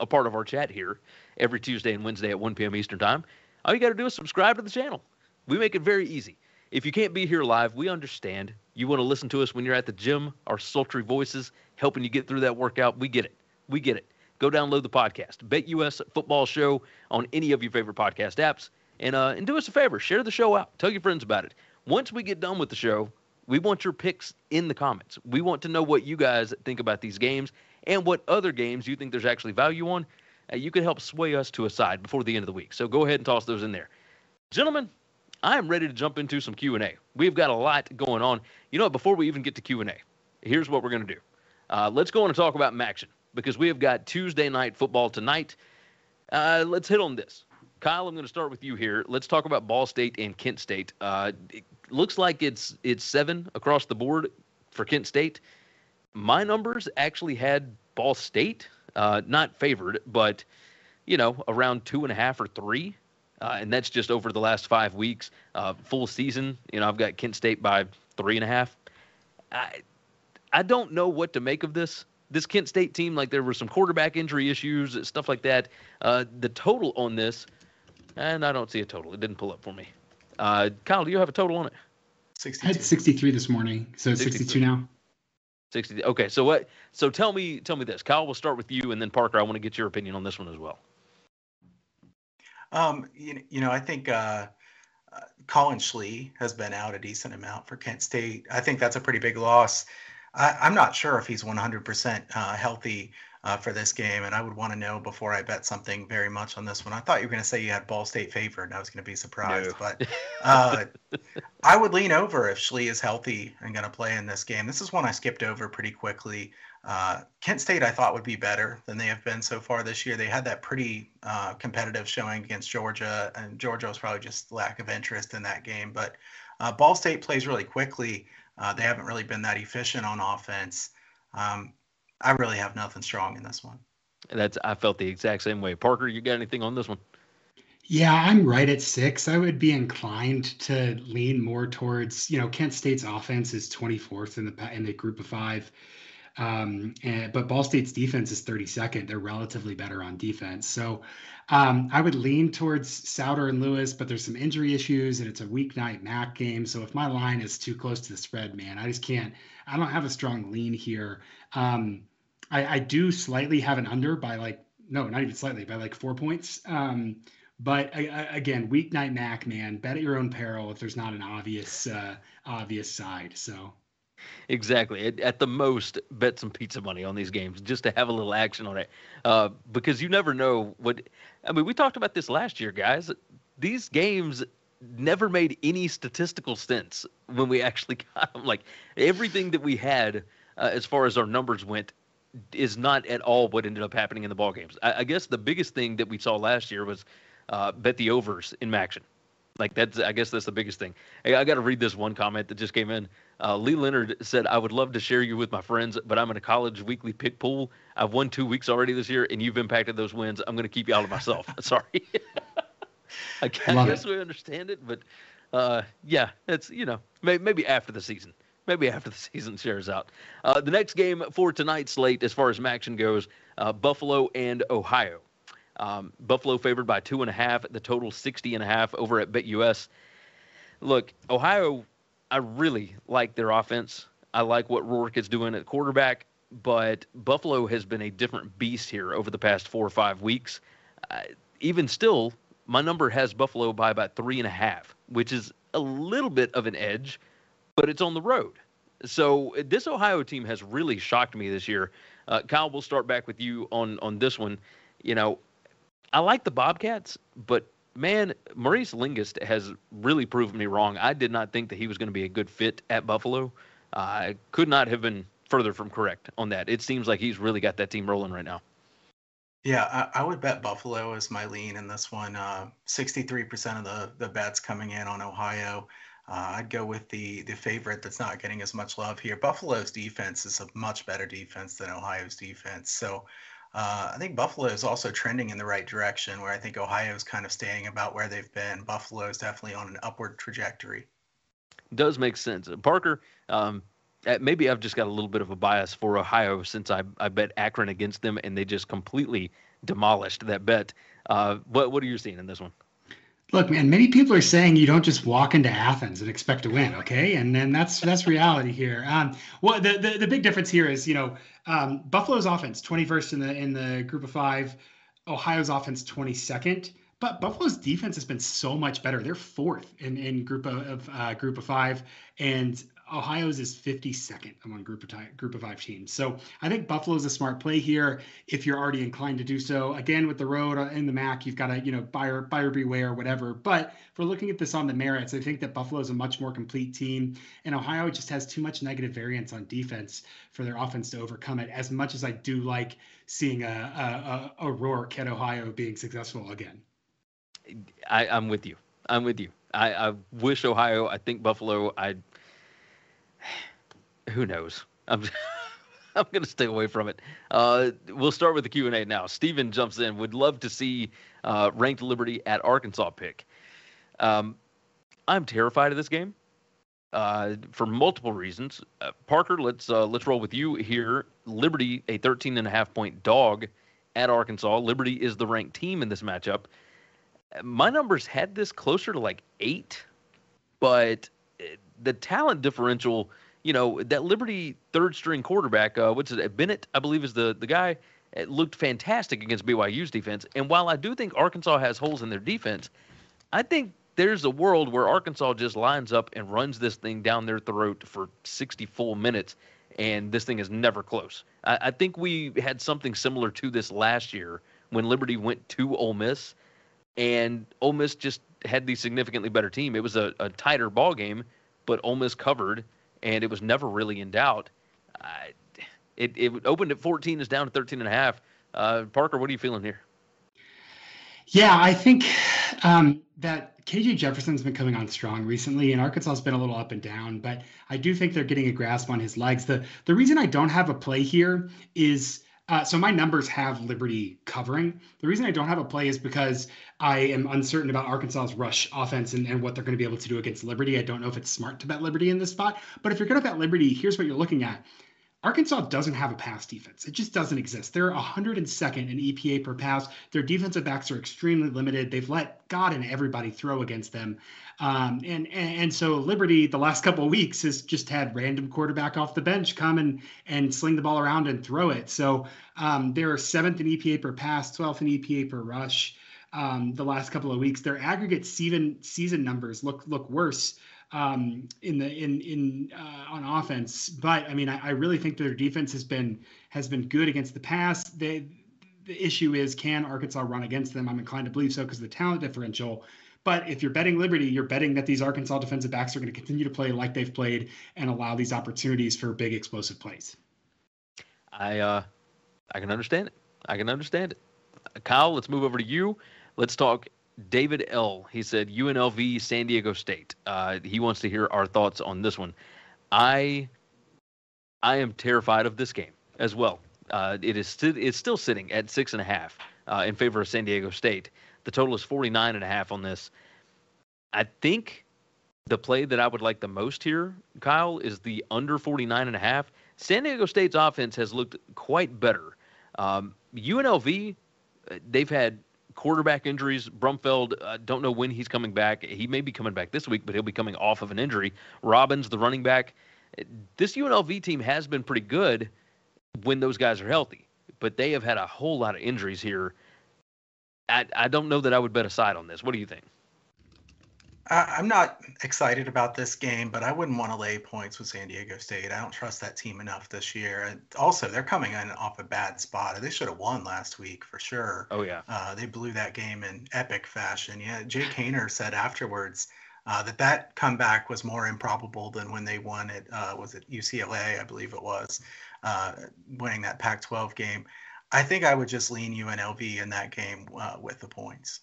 a part of our chat here every Tuesday and Wednesday at 1 p.m. Eastern Time, all you got to do is subscribe to the channel. We make it very easy. If you can't be here live, we understand. You want to listen to us when you're at the gym, our sultry voices helping you get through that workout. We get it. We get it. Go download the podcast, BetUS Football Show on any of your favorite podcast apps. And, uh, and do us a favor, share the show out. Tell your friends about it. Once we get done with the show, we want your picks in the comments. We want to know what you guys think about these games and what other games you think there's actually value on. Uh, you can help sway us to a side before the end of the week. So go ahead and toss those in there. Gentlemen, I am ready to jump into some Q&A. We've got a lot going on. You know, before we even get to Q&A, here's what we're going to do. Uh, let's go on and talk about MACtion because we have got Tuesday night football tonight. Uh, let's hit on this. Kyle, I'm going to start with you here. Let's talk about Ball State and Kent State. Uh, it looks like it's it's seven across the board for Kent State. My numbers actually had Ball State uh, not favored, but you know around two and a half or three, uh, and that's just over the last five weeks. Uh, full season, you know, I've got Kent State by three and a half. I I don't know what to make of this this Kent State team, like there were some quarterback injury issues, stuff like that. Uh, the total on this and I don't see a total. It didn't pull up for me. Uh, Kyle, do you have a total on it? 62. I had 63 this morning, so it's 62 now. 60. Okay, so what? So tell me, tell me this. Kyle, we'll start with you, and then Parker. I want to get your opinion on this one as well. Um, you, you know, I think uh, uh, Collin Schlee has been out a decent amount for Kent State. I think that's a pretty big loss. I, am not sure if he's 100% uh, healthy uh, for this game, and I would want to know before I bet something very much on this one. I thought you were going to say you had Ball State favored, and I was going to be surprised. No. But *laughs* uh, I would lean over if Schlee is healthy and going to play in this game. This is one I skipped over pretty quickly. Uh, Kent State, I thought, would be better than they have been so far this year. They had that pretty uh, competitive showing against Georgia, and Georgia was probably just lack of interest in that game. But uh, Ball State plays really quickly. Uh, they haven't really been that efficient on offense. Um, I really have nothing strong in this one. That's I felt the exact same way. Parker, you got anything on this one? Yeah, I'm right at six. I would be inclined to lean more towards, you know, Kent State's offense is 24th in the in the group of five, um, and, but Ball State's defense is 32nd. They're relatively better on defense, so um, I would lean towards Souter and Lewis. But there's some injury issues, and it's a weeknight MAC game. So if my line is too close to the spread, man, I just can't. I don't have a strong lean here. Um, I, I do slightly have an under by like no, not even slightly by like four points. Um, but I, I, again, weeknight MAC man, bet at your own peril if there's not an obvious uh, obvious side. So exactly at, at, the most bet some pizza money on these games just to have a little action on it uh, because you never know what i mean we talked about this last year guys these games never made any statistical sense when we actually *laughs* got them like everything that we had uh, as far as our numbers went is not at all what ended up happening in the ball games. I, I guess the biggest thing that we saw last year was uh, bet the overs in action. Like that's, I guess that's the biggest thing. Hey, I got to read this one comment that just came in. Uh, Lee Leonard said, "I would love to share you with my friends, but I'm in a college weekly pick pool. I've won two weeks already this year, and you've impacted those wins. I'm going to keep you out of myself. *laughs* Sorry. *laughs* I I guess we understand it, but uh, yeah, it's you know maybe, maybe after the season maybe after the *laughs* season shares out. Uh, the next game for tonight's slate, as far as action goes, uh, Buffalo and Ohio. Um, Buffalo favored by two and a half. The total 60 and a half over at BetUS. Look, Ohio, I really like their offense. I like what Rourke is doing at quarterback, but Buffalo has been a different beast here over the past four or five weeks. Uh, even still, my number has Buffalo by about three and a half, which is a little bit of an edge, but it's on the road. So this Ohio team has really shocked me this year. Uh, Kyle, we'll start back with you on on this one. You know, I like the Bobcats, but man, Maurice Linguist has really proven me wrong. I did not think that he was going to be a good fit at Buffalo. I could not have been further from correct on that. It seems like he's really got that team rolling right now. Yeah, I, I would bet Buffalo is my lean in this one. Uh, 63% of the, the bets coming in on Ohio. Uh, I'd go with the the favorite that's not getting as much love here. Buffalo's defense is a much better defense than Ohio's defense. So uh, I think Buffalo is also trending in the right direction, where I think Ohio is kind of staying about where they've been. Buffalo is definitely on an upward trajectory. Does make sense. Parker, um, uh, maybe I've just got a little bit of a bias for Ohio since I, I bet Akron against them and they just completely demolished that bet. Uh, what what are you seeing in this one? Look, man, many people are saying you don't just walk into Athens and expect to win, okay? And then that's that's reality here. Um, well, the, the the big difference here is, you know, um, Buffalo's offense 21st in the in the group of five, Ohio's offense 22nd. But Buffalo's defense has been so much better. They're fourth in, in group of, uh, group of five, and Ohio's is 52nd among group of group of five teams. So I think Buffalo's a smart play here if you're already inclined to do so. Again, with the road uh, in the MAC, you've got to you know buyer buyer beware, or whatever. But for looking at this on the merits, I think that Buffalo is a much more complete team, and Ohio just has too much negative variance on defense for their offense to overcome it. As much as I do like seeing a a, a, a Rourke at Ohio being successful again. I, I'm with you. I'm with you. I, I wish Ohio. I think Buffalo. I who knows? I'm *laughs* I'm going to stay away from it. Uh, we'll start with the Q and A now. Steven jumps in. Would love to see uh, ranked Liberty at Arkansas pick. Um, I'm terrified of this game uh, for multiple reasons. Uh, Parker, let's uh, let's roll with you here. Liberty, a 13 and a half point dog at Arkansas. Liberty is the ranked team in this matchup. My numbers had this closer to like eight, but uh, the talent differential you know, that Liberty third string quarterback, uh, what's it, Bennett, I believe is the, the guy, it looked fantastic against BYU's defense. And while I do think Arkansas has holes in their defense, I think there's a world where Arkansas just lines up and runs this thing down their throat for 60 full minutes, and this thing is never close. I, I think we had something similar to this last year when Liberty went to Ole Miss, and Ole Miss just had the significantly better team. It was a, a tighter ball game, but Ole Miss covered – and it was never really in doubt. Uh, it, it opened at 14, is down to 13 and a half. Uh, Parker, what are you feeling here? Yeah, I think um, that KJ Jefferson's been coming on strong recently, and Arkansas's been a little up and down, but I do think they're getting a grasp on his legs. The the reason I don't have a play here is uh, so my numbers have Liberty covering. The reason I don't have a play is because I am uncertain about Arkansas's rush offense and, and what they're going to be able to do against Liberty. I don't know if it's smart to bet Liberty in this spot, but if you're going to bet Liberty, here's what you're looking at. Arkansas doesn't have a pass defense. It just doesn't exist. They're 102nd in EPA per pass. Their defensive backs are extremely limited. They've let God and everybody throw against them. Um, and, and, and so Liberty, the last couple of weeks, has just had random quarterback off the bench come and and sling the ball around and throw it. So um, they're seventh in EPA per pass, 12th in EPA per rush. Um, the last couple of weeks, their aggregate season season numbers look look worse um, in the in in uh, on offense. But I mean, I, I, really think their defense has been has been good against the pass. They, the issue is can Arkansas run against them? I'm inclined to believe so because of the talent differential. But if you're betting Liberty, you're betting that these Arkansas defensive backs are going to continue to play like they've played and allow these opportunities for big explosive plays. I uh, I can understand it. I can understand it. Kyle, let's move over to you. Let's talk David L. He said UNLV San Diego State. Uh, he wants to hear our thoughts on this one. I I am terrified of this game as well. Uh, it is st- it's still sitting at six and a half uh, in favor of San Diego State. The total is 49 and a half on this. I think the play that I would like the most here, Kyle, is the under 49 and a half. San Diego State's offense has looked quite better. Um, UNLV, uh, they've had quarterback injuries. Brumfield, uh, don't know when he's coming back. He may be coming back this week, but he'll be coming off of an injury. Robbins, the running back. This UNLV team has been pretty good when those guys are healthy, but they have had a whole lot of injuries here. I, I don't know that I would bet a side on this. What do you think? I'm not excited about this game, but I wouldn't want to lay points with San Diego State. I don't trust that team enough this year. And also, they're coming in off a bad spot. They should have won last week for sure. Oh yeah. Uh, they blew that game in epic fashion. Yeah, Jake Haener said afterwards uh, that that comeback was more improbable than when they won it. Uh, was it UCLA? I believe it was, uh, winning that Pac-12 game. I think I would just lean UNLV in that game uh, with the points.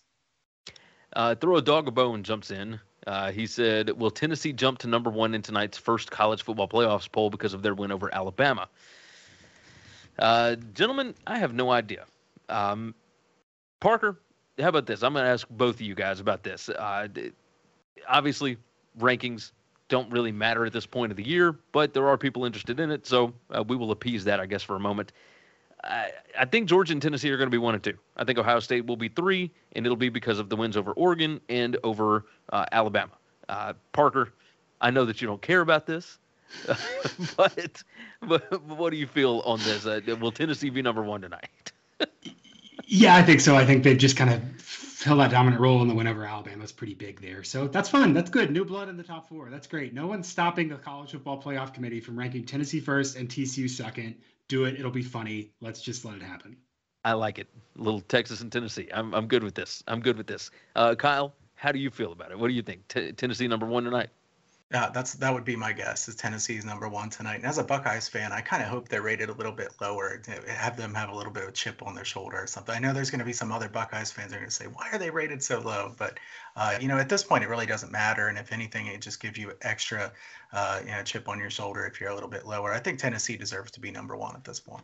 Uh, throw a dog a bone jumps in. Uh, he said, "Will Tennessee jump to number one in tonight's first college football playoffs poll because of their win over Alabama?" Uh, gentlemen, I have no idea. Um, Parker, how about this? I'm going to ask both of you guys about this. Uh, obviously, rankings don't really matter at this point of the year, but there are people interested in it, so uh, we will appease that, I guess, for a moment. I, I think Georgia and Tennessee are going to be one and two. I think Ohio State will be three, and it'll be because of the wins over Oregon and over uh, Alabama. Uh, Parker, I know that you don't care about this, *laughs* but, but what do you feel on this? Uh, will Tennessee be number one tonight? *laughs* yeah, I think so. I think they've just kind of held that dominant role in the win over Alabama. It's pretty big there. So that's fun. That's good. New blood in the top four. That's great. No one's stopping the college football playoff committee from ranking Tennessee first and TCU second do it. It'll be funny. Let's just let it happen. I like it. A little Texas and Tennessee. I'm I'm good with this. I'm good with this. Uh, Kyle, how do you feel about it? What do you think? T- Tennessee number one tonight? Yeah, that's that would be my guess. Is Tennessee's number one tonight? And as a Buckeyes fan, I kind of hope they're rated a little bit lower have them have a little bit of a chip on their shoulder or something. I know there's going to be some other Buckeyes fans are going to say, "Why are they rated so low?" But uh, you know, at this point, it really doesn't matter. And if anything, it just gives you extra, uh, you know, chip on your shoulder if you're a little bit lower. I think Tennessee deserves to be number one at this point.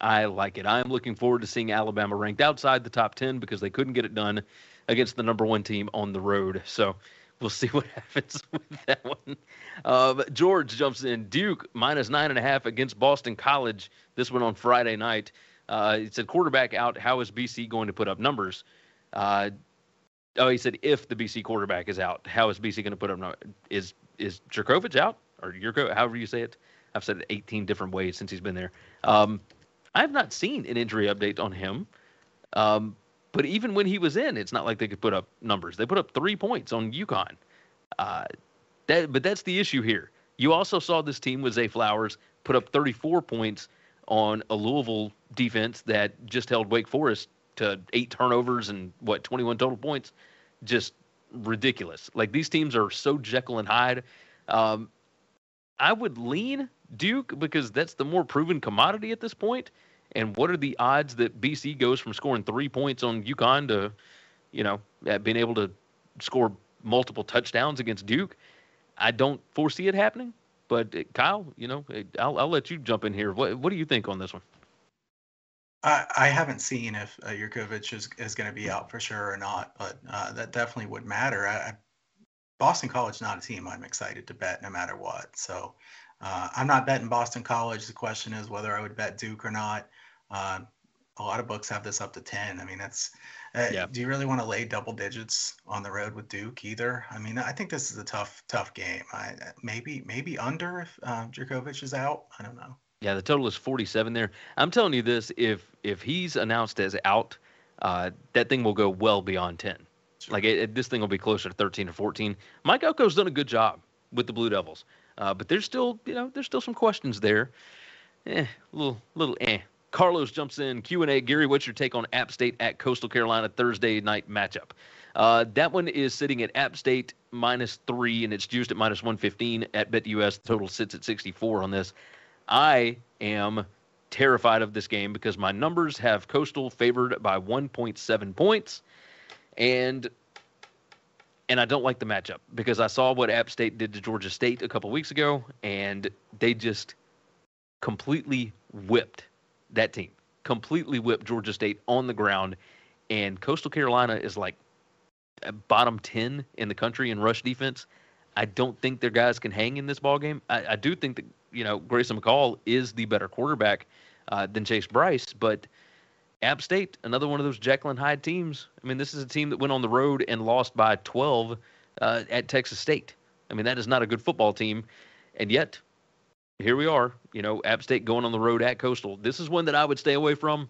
I like it. I'm looking forward to seeing Alabama ranked outside the top 10 because they couldn't get it done against the number one team on the road. So we'll see what *laughs* happens with that one. Uh, George jumps in. Duke minus nine and a half against Boston College. This one on Friday night. Uh, he said quarterback out. How is BC going to put up numbers? Uh, oh, he said if the BC quarterback is out, how is BC going to put up numbers? Is is Jurkovec out or Jurko, however you say it? I've said it 18 different ways since he's been there. Um, I've not seen an injury update on him. Um, but even when he was in, it's not like they could put up numbers. They put up three points on UConn. Uh, that, but that's the issue here. You also saw this team with Zay Flowers put up 34 points on a Louisville defense that just held Wake Forest to eight turnovers and what 21 total points. Just ridiculous. Like these teams are so Jekyll and Hyde. Um, I would lean Duke because that's the more proven commodity at this point. And what are the odds that BC goes from scoring three points on UConn to, you know, being able to score multiple touchdowns against Duke? I don't foresee it happening. But uh, Kyle, you know, uh, I'll, I'll let you jump in here. What what do you think on this one? I, I haven't seen if uh, is, is going to be out for sure or not, but uh, that definitely would matter. I, Boston College not a team I'm excited to bet no matter what. So uh, I'm not betting Boston College. The question is whether I would bet Duke or not. Uh, a lot of books have this up to 10. I mean, that's, uh, yeah. do you really want to lay double digits on the road with Duke either? I mean, I think this is a tough, tough game. I, maybe, maybe under if uh, Jurkovec is out. I don't know. Yeah, the total is 47 there. I'm telling you this: if if he's announced as out, uh, that thing will go well beyond 10. Sure. Like it, it, this thing will be closer to 13 or 14. Mike Elko's done a good job with the Blue Devils, uh, but there's still you know there's still some questions there. Eh, little little eh. Carlos jumps in. Q and A. Gary, what's your take on App State at Coastal Carolina Thursday night matchup? Uh, that one is sitting at App State minus three, and it's juiced at minus 115 at BetUS. The total sits at 64 on this. I am terrified of this game because my numbers have Coastal favored by 1.7 points, and and I don't like the matchup because I saw what App State did to Georgia State a couple weeks ago, and they just completely whipped that team, completely whipped Georgia State on the ground. And Coastal Carolina is like bottom 10 in the country in rush defense. I don't think their guys can hang in this ball game. I, I do think that you know Grayson McCall is the better quarterback uh, than Chase Brice, but App State, another one of those Jekyll and Hyde teams. I mean, this is a team that went on the road and lost by 12 uh, at Texas State. I mean, that is not a good football team, and yet here we are. You know, App State going on the road at Coastal. This is one that I would stay away from.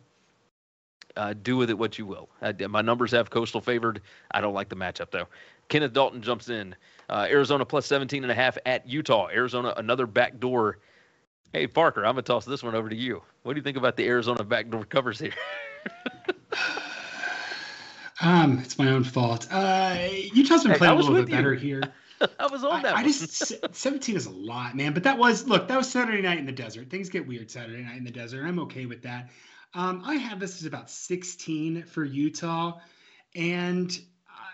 Uh, do with it what you will. Uh, my numbers have Coastal favored. I don't like the matchup though. Kenneth Dalton jumps in. Uh, Arizona plus 17 and a half at Utah. Arizona another backdoor. Hey Parker, I'm gonna toss this one over to you. What do you think about the Arizona backdoor covers here? *laughs* um, it's my own fault. Uh, Utah's been playing a little bit you. better here. *laughs* I was on that. I, I just 17 is a lot, man. But that was look, that was Saturday night in the desert. Things get weird Saturday night in the desert. I'm okay with that. Um, I have this as about 16 for Utah, and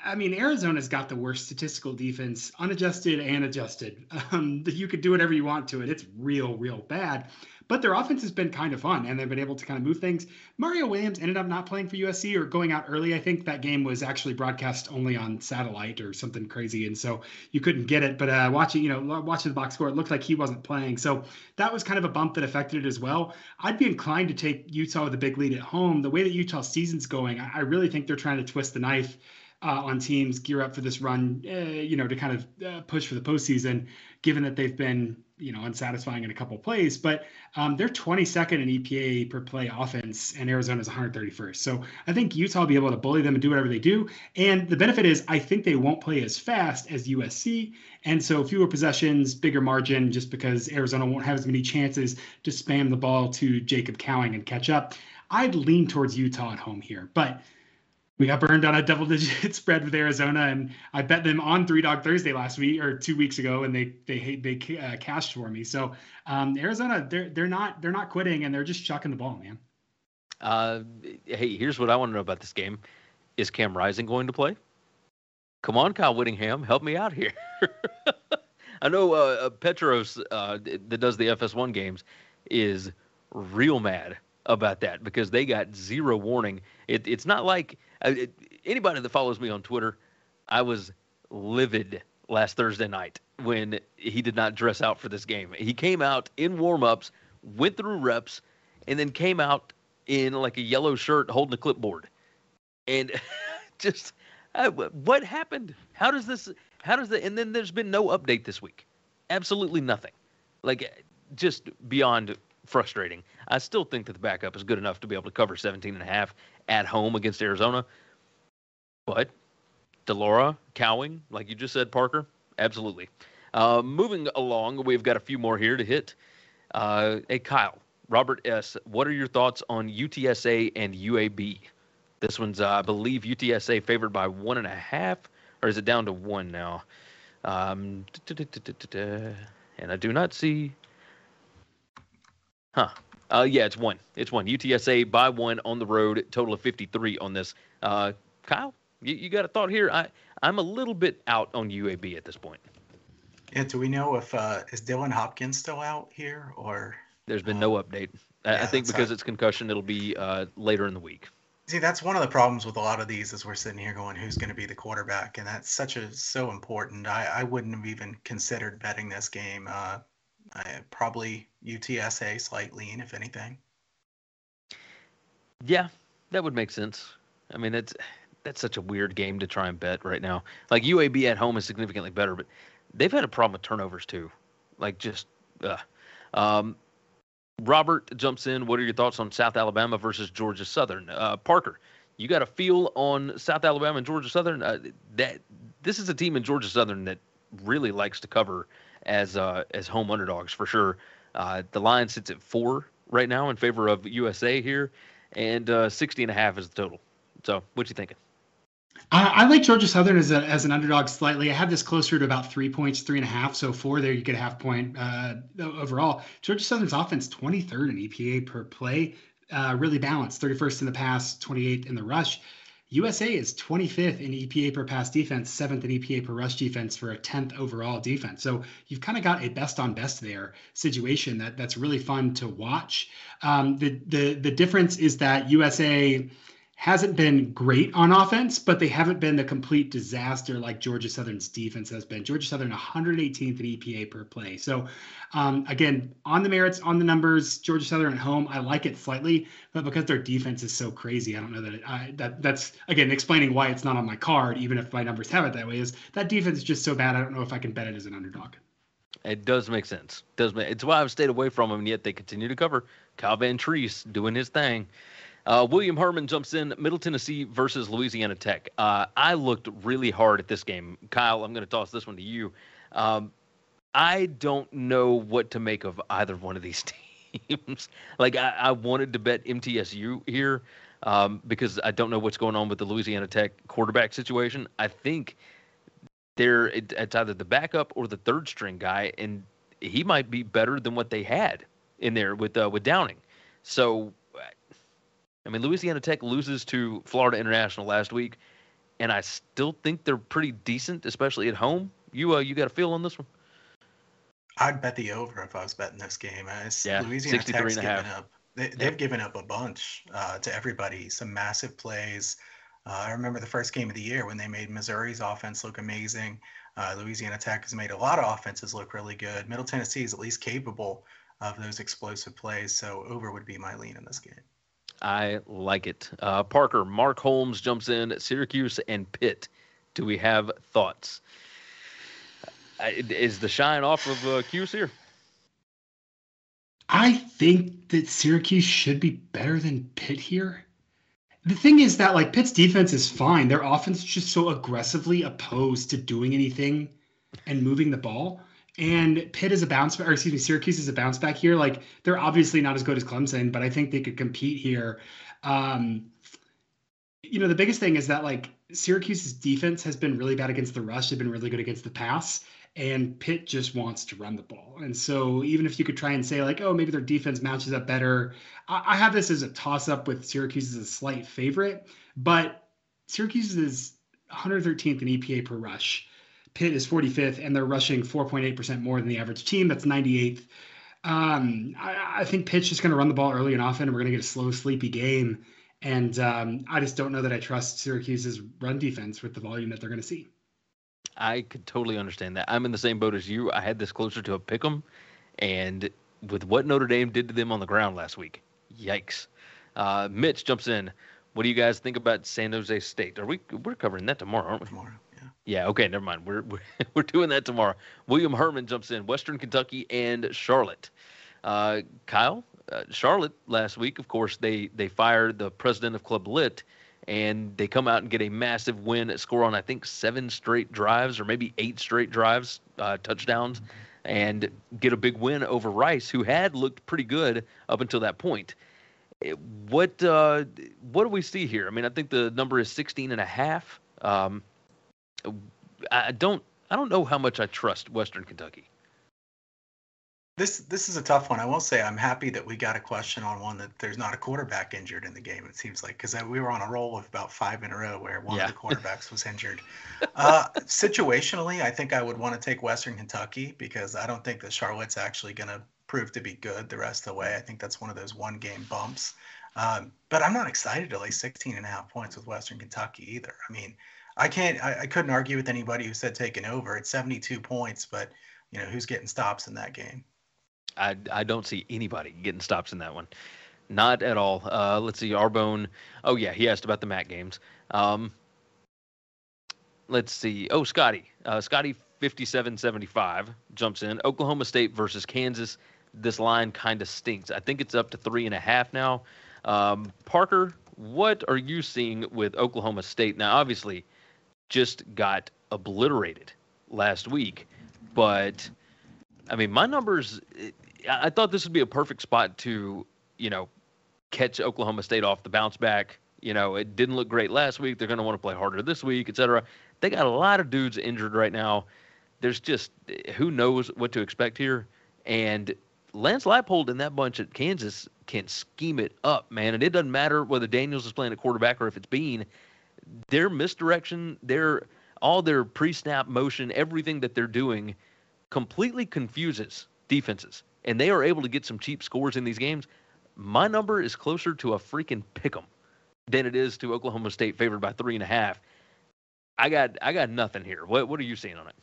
I mean, Arizona's got the worst statistical defense, unadjusted and adjusted. *laughs* Um, you could do whatever you want to it. It's real, real bad. But their offense has been kind of fun, and they've been able to kind of move things. Mario Williams ended up not playing for USC or going out early. I think that game was actually broadcast only on satellite or something crazy, and so you couldn't get it. But uh, watching, you know, watching the box score, it looked like he wasn't playing. So that was kind of a bump that affected it as well. I'd be inclined to take Utah with a big lead at home. The way that Utah season's going, I really think they're trying to twist the knife uh, on teams gear up for this run, uh, you know, to kind of uh, push for the postseason, given that they've been, you know, unsatisfying in a couple plays. But um, they're 22nd in EPA per play offense, and Arizona's 131st. So I think Utah will be able to bully them and do whatever they do. And the benefit is, I think they won't play as fast as USC, and so fewer possessions, bigger margin, just because Arizona won't have as many chances to spam the ball to Jacob Cowing and catch up. I'd lean towards Utah at home here, but we got burned on a double digit *laughs* spread with Arizona, and I bet them on Three Dog Thursday last week or two weeks ago, and they they they uh, cashed for me. So um, Arizona, they're they're not they're not quitting, and they're just chucking the ball, man. Uh, hey, here's what I want to know about this game: Is Cam Rising going to play? Come on, Kyle Whittingham, help me out here. *laughs* I know uh, uh, Petros uh, that does the FS1 games is real mad about that because they got zero warning. It, it's not like it, anybody that follows me on Twitter, I was livid last Thursday night when he did not dress out for this game. He came out in warm-ups, went through reps, and then came out in like a yellow shirt holding a clipboard. And *laughs* just uh, what happened? How does this how does that and then there's been no update this week. Absolutely nothing. Like just beyond frustrating. I still think that the backup is good enough to be able to cover 17 and a half at home against Arizona. But de Laura, Cowing, like you just said, Parker, absolutely. Uh, moving along, we've got a few more here to hit. Uh, hey, Kyle, Robert S., what are your thoughts on UTSA and UAB? This one's, uh, I believe, UTSA favored by one and a half, or is it down to one now? Um, and I do not see Huh. Uh, yeah, it's one. It's one. UTSA by one on the road. Total of 53 on this. Uh, Kyle, you, you got a thought here? I I'm a little bit out on UAB at this point. Yeah. Do we know if uh, is Dylan Hopkins still out here or? There's been no update. I, yeah, I think because it's concussion, it'll be uh, later in the week. See, that's one of the problems with a lot of these is we're sitting here going, who's going to be the quarterback, and that's such a so important. I, I wouldn't have even considered betting this game. Uh, I, probably UTSA slight lean, if anything. Yeah, that would make sense. I mean, it's that's such a weird game to try and bet right now. Like UAB at home is significantly better, but they've had a problem with turnovers too. Like just, uh. um, Robert jumps in. What are your thoughts on South Alabama versus Georgia Southern? Uh, Parker, you got a feel on South Alabama and Georgia Southern? Uh, that this is a team in Georgia Southern that really likes to cover as uh, as home underdogs for sure. Uh, the line sits at four right now in favor of USA here, and uh, 60 and a half is the total. So, what you thinking? I I, like Georgia Southern as, a, as an underdog slightly. I have this closer to about three points, three and a half. So four there, you get a half point uh, overall. Georgia Southern's offense, 23rd in EPA per play, uh, really balanced. 31st in the pass, 28th in the rush. USA is 25th in EPA per pass defense, seventh in EPA per rush defense for a 10th overall defense. So you've kind of got a best on best there situation that that's really fun to watch. Um, the the the difference is that USA hasn't been great on offense, but they haven't been the complete disaster like Georgia Southern's defense has been. Georgia Southern 118th in EPA per play. So, um, again, on the merits, on the numbers, Georgia Southern at home, I like it slightly, but because their defense is so crazy, I don't know that it, I, that that's again explaining why it's not on my card, even if my numbers have it that way. Is that defense is just so bad? I don't know if I can bet it as an underdog. It does make sense. Does make, it's why I've stayed away from them, and yet they continue to cover. Kyle Vantrease doing his thing. Uh, William Herman jumps in, Middle Tennessee versus Louisiana Tech. Uh, I looked really hard at this game. Kyle, I'm going to toss this one to you. Um, I don't know what to make of either one of these *laughs* teams. like, I, I, wanted to bet MTSU here um, because I don't know what's going on with the Louisiana Tech quarterback situation. I think they're it, it's either the backup or the third string guy, and he might be better than what they had in there with uh, with Downing. So I mean, Louisiana Tech loses to Florida International last week, and I still think they're pretty decent, especially at home. You uh, you got a feel on this one? I'd bet the over if I was betting this game. As yeah, Louisiana Tech's given up. They, have yep. given up a bunch uh, to everybody. Some massive plays. Uh, I remember the first game of the year when they made Missouri's offense look amazing. Uh, Louisiana Tech has made a lot of offenses look really good. Middle Tennessee is at least capable of those explosive plays. So over would be my lean in this game. I like it. Uh, Parker, Mark Holmes jumps in, Syracuse and Pitt. Do we have thoughts? Uh, is the shine off of uh, Cuse here? I think that Syracuse should be better than Pitt here. The thing is that like Pitt's defense is fine. Their offense is just so aggressively opposed to doing anything and moving the ball. And Pitt is a bounce back, or excuse me, Syracuse is a bounce back here. Like they're obviously not as good as Clemson, but I think they could compete here. Um, you know, the biggest thing is that like Syracuse's defense has been really bad against the rush. They've been really good against the pass, and Pitt just wants to run the ball. And so even if you could try and say like, oh, maybe their defense matches up better, I, I have this as a toss up with Syracuse as a slight favorite, but Syracuse is 113th in EPA per rush. Pitt is 45th, and they're rushing 4.8% more than the average team. That's 98th. Um, I, I, think Pitt's just going to run the ball early and often, and we're going to get a slow, sleepy game. And um, I just don't know that I trust Syracuse's run defense with the volume that they're going to see. I could totally understand that. I'm in the same boat as you. I had this closer to a pick 'em, and with what Notre Dame did to them on the ground last week, yikes. Uh, Mitch jumps in. What do you guys think about San Jose State? Are we we're covering that tomorrow, aren't we? Tomorrow. Yeah, okay, never mind. We're, *laughs* we're, we're doing that tomorrow. William Herman jumps in, Western Kentucky and Charlotte. Uh, Kyle, uh, Charlotte last week, of course, they they fired the president of Club Lit, and they come out and get a massive win, at score on I think seven straight drives or maybe eight straight drives, uh, touchdowns, and get a big win over Rice, who had looked pretty good up until that point. Eh, what uh, what do we see here? I mean, I think the number is 16 and a half. Um, I don't I don't know how much I trust Western Kentucky. This this is a tough one. I will say I'm happy that we got a question on one that there's not a quarterback injured in the game. It seems like because we were on a roll of about five in a row where one yeah. of the *laughs* quarterbacks was injured. Uh, situationally, I think I would want to take Western Kentucky because I don't think that Charlotte's actually going to prove to be good the rest of the way. I think that's one of those one game bumps. Um, but I'm not excited to lay 16 and a half points with Western Kentucky either. I mean, I can't. I, I couldn't argue with anybody who said taking over. It's 72 points, but you know who's getting stops in that game? I I don't see anybody getting stops in that one. Not at all. Uh, let's see. Arbone. Oh yeah, he asked about the MAC games. Um, let's see. Oh, Scotty. Uh, Scotty 57-75 jumps in. Oklahoma State versus Kansas. This line kind of stinks. I think it's up to three and a half now. Um, Parker, what are you seeing with Oklahoma State? Now, obviously, just got obliterated last week. But I mean, my numbers. I thought this would be a perfect spot to, you know, catch Oklahoma State off the bounce back. You know, it didn't look great last week. They're going to want to play harder this week, et cetera. They got a lot of dudes injured right now. There's just who knows what to expect here. And Lance Leipold and that bunch at Kansas can scheme it up, man. And it doesn't matter whether Daniels is playing a quarterback or if it's Bean their misdirection, their all their pre-snap motion, everything that they're doing completely confuses defenses. And they are able to get some cheap scores in these games. My number is closer to a freaking pick 'em than it is to Oklahoma State favored by three and a half. I got I got nothing here. What what are you seeing on it?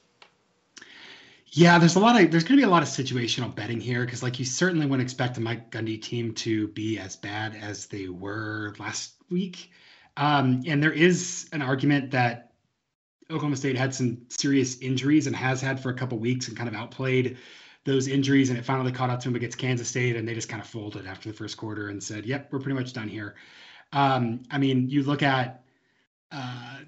Yeah, there's a lot of there's going to be a lot of situational betting here because like you certainly wouldn't expect the Mike Gundy team to be as bad as they were last week. Um, and there is an argument that Oklahoma State had some serious injuries and has had for a couple weeks and kind of outplayed those injuries and it finally caught up to them against Kansas State and they just kind of folded after the first quarter and said, "Yep, we're pretty much done here." Um, I mean, you look at uh,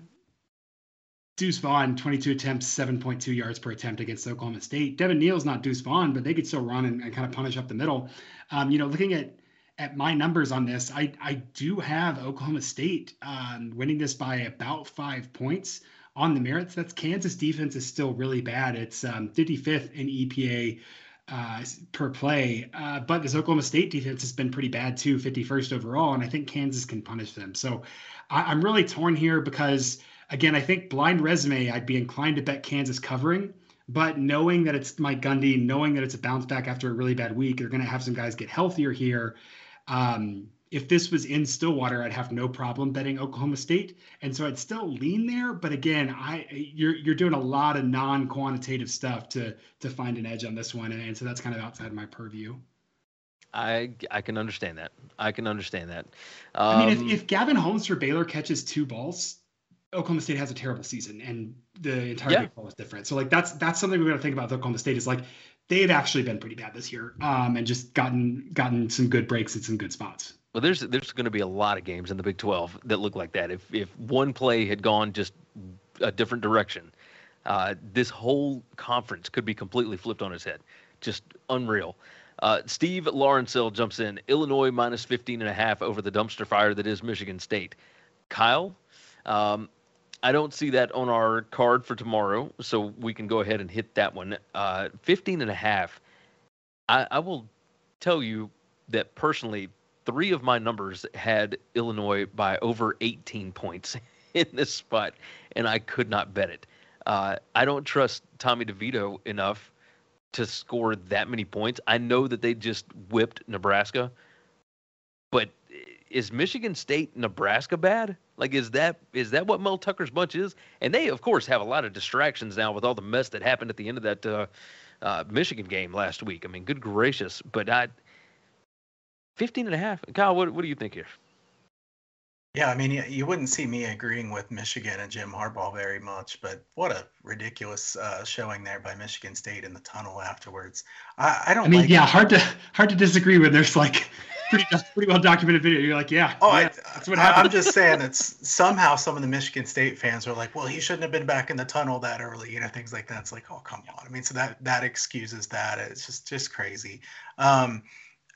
Deuce Vaughn, 22 attempts, 7.2 yards per attempt against Oklahoma State. Devin Neal's not Deuce Vaughn, but they could still run and, and kind of punish up the middle. Um, you know, looking at at my numbers on this, I I do have Oklahoma State um, winning this by about five points on the merits. That's Kansas defense is still really bad. It's um, 55th in EPA uh, per play. Uh, but this Oklahoma State defense has been pretty bad too, 51st overall, and I think Kansas can punish them. So I, am really torn here because again, I think blind resume, I'd be inclined to bet Kansas covering. But knowing that it's Mike Gundy, knowing that it's a bounce back after a really bad week, they're going to have some guys get healthier here. Um, if this was in Stillwater, I'd have no problem betting Oklahoma State, and so I'd still lean there. But again, I you're you're doing a lot of non-quantitative stuff to to find an edge on this one, and, and so that's kind of outside my purview. I I can understand that. I can understand that. Um, I mean, if, um, if Gavin Holmes for Baylor catches two balls, Oklahoma State has a terrible season, and the entire yeah. is different. So like that's that's something we got to think about. With Oklahoma State is like they've actually been pretty bad this year, um, and just gotten gotten some good breaks at some good spots. Well, there's there's going to be a lot of games in the Big 12 that look like that. If if one play had gone just a different direction, uh, this whole conference could be completely flipped on its head. Just unreal. Uh, Steve Lawrencell jumps in. Illinois minus 15 and a half over the dumpster fire that is Michigan State. Kyle, um, I don't see that on our card for tomorrow, so we can go ahead and hit that one. Uh, 15 and a half. I, I will tell you that personally, three of my numbers had Illinois by over 18 points *laughs* in this spot, and I could not bet it. Uh, I don't trust Tommy DeVito enough to score that many points. I know that they just whipped Nebraska, but is Michigan State Nebraska bad? Like, is that is that what Mel Tucker's bunch is? And they, of course, have a lot of distractions now with all the mess that happened at the end of that uh, uh, Michigan game last week. I mean, good gracious! But I, 15 and a half. Kyle, what what do you think here? Yeah, I mean, you, you wouldn't see me agreeing with Michigan and Jim Harbaugh very much, but what a ridiculous uh, showing there by Michigan State in the tunnel afterwards. I, I don't. I mean, like yeah, it. hard to hard to disagree when there's like pretty pretty well documented video. You're like, yeah, oh, yeah, I, that's what happened. I'm just saying that somehow some of the Michigan State fans are like, well, he shouldn't have been back in the tunnel that early, you know, things like that. It's like, oh, come on. I mean, so that that excuses that. It's just just crazy. Um,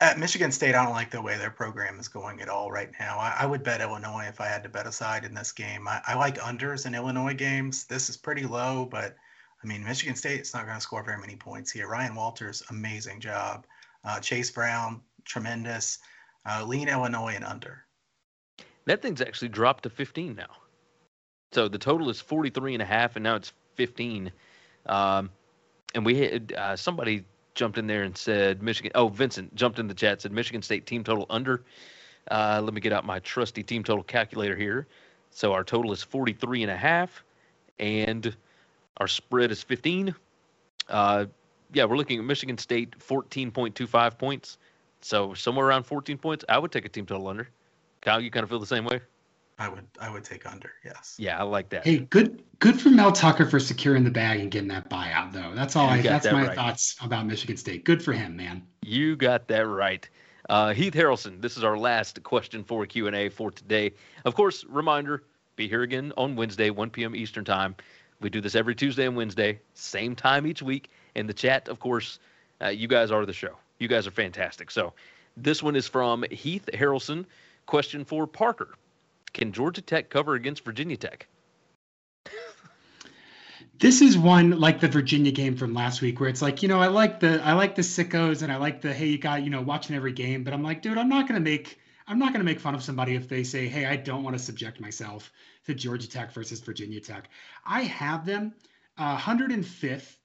at Michigan State, I don't like the way their program is going at all right now. I, I would bet Illinois if I had to bet a side in this game. I, I, like unders in Illinois games. This is pretty low, but I mean, Michigan State's not going to score very many points here. Ryan Walters, amazing job. Uh, Chase Brown, tremendous. Uh, lean Illinois and under. That thing's actually dropped to 15 now. So the total is 43 and a half, and now it's 15. Um, and we had uh, somebody jumped in there and said Michigan. Oh, Vincent jumped in the chat said Michigan State team total under. Uh, let me get out my trusty team total calculator here. So our total is 43 and a half, and our spread is 15. Uh, yeah, we're looking at Michigan State 14.25 points. So somewhere around 14 points, I would take a team total under. Kyle, you kind of feel the same way? I would I would take under. Yes. Yeah, I like that. Hey, good good for Mel Tucker for securing the bag and getting that buyout though. That's all. I, that's that my right. thoughts about Michigan State. Good for him, man. You got that right. Uh, Heath Harrelson, this is our last question for Q&A for today. Of course, reminder, be here again on Wednesday, 1 p.m. Eastern Time. We do this every Tuesday and Wednesday, same time each week. In the chat, of course, uh, you guys are the show. You guys are fantastic. So this one is from Heath Harrelson. Question for Parker. Can Georgia Tech cover against Virginia Tech? *laughs* this is one like the Virginia game from last week where it's like, you know, I like the I like the sickos and I like the hey, you got, you know, watching every game, but I'm like, dude, I'm not gonna make I'm not gonna make fun of somebody if they say, hey, I don't want to subject myself to Georgia Tech versus Virginia Tech. I have them uh, 105th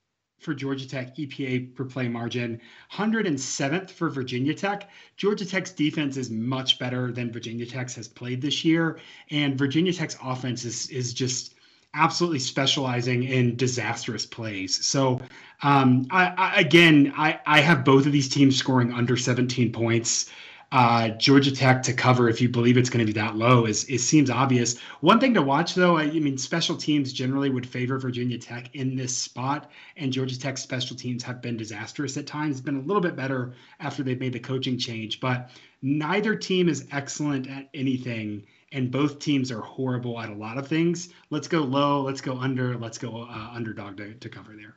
for Georgia Tech EPA per play margin, 107th for Virginia Tech. Georgia Tech's defense is much better than Virginia Tech's has played this year, and Virginia Tech's offense is is just absolutely specializing in disastrous plays. So, um, I, I, again, I, I have both of these teams scoring under 17 points uh, Georgia Tech to cover if you believe it's going to be that low is it seems obvious. One thing to watch though, I, I, mean, special teams generally would favor Virginia Tech in this spot, and Georgia Tech special teams have been disastrous at times. It's been a little bit better after they've made the coaching change, but neither team is excellent at anything, and both teams are horrible at a lot of things. Let's go low. Let's go under. Let's go uh, underdog to, to cover there.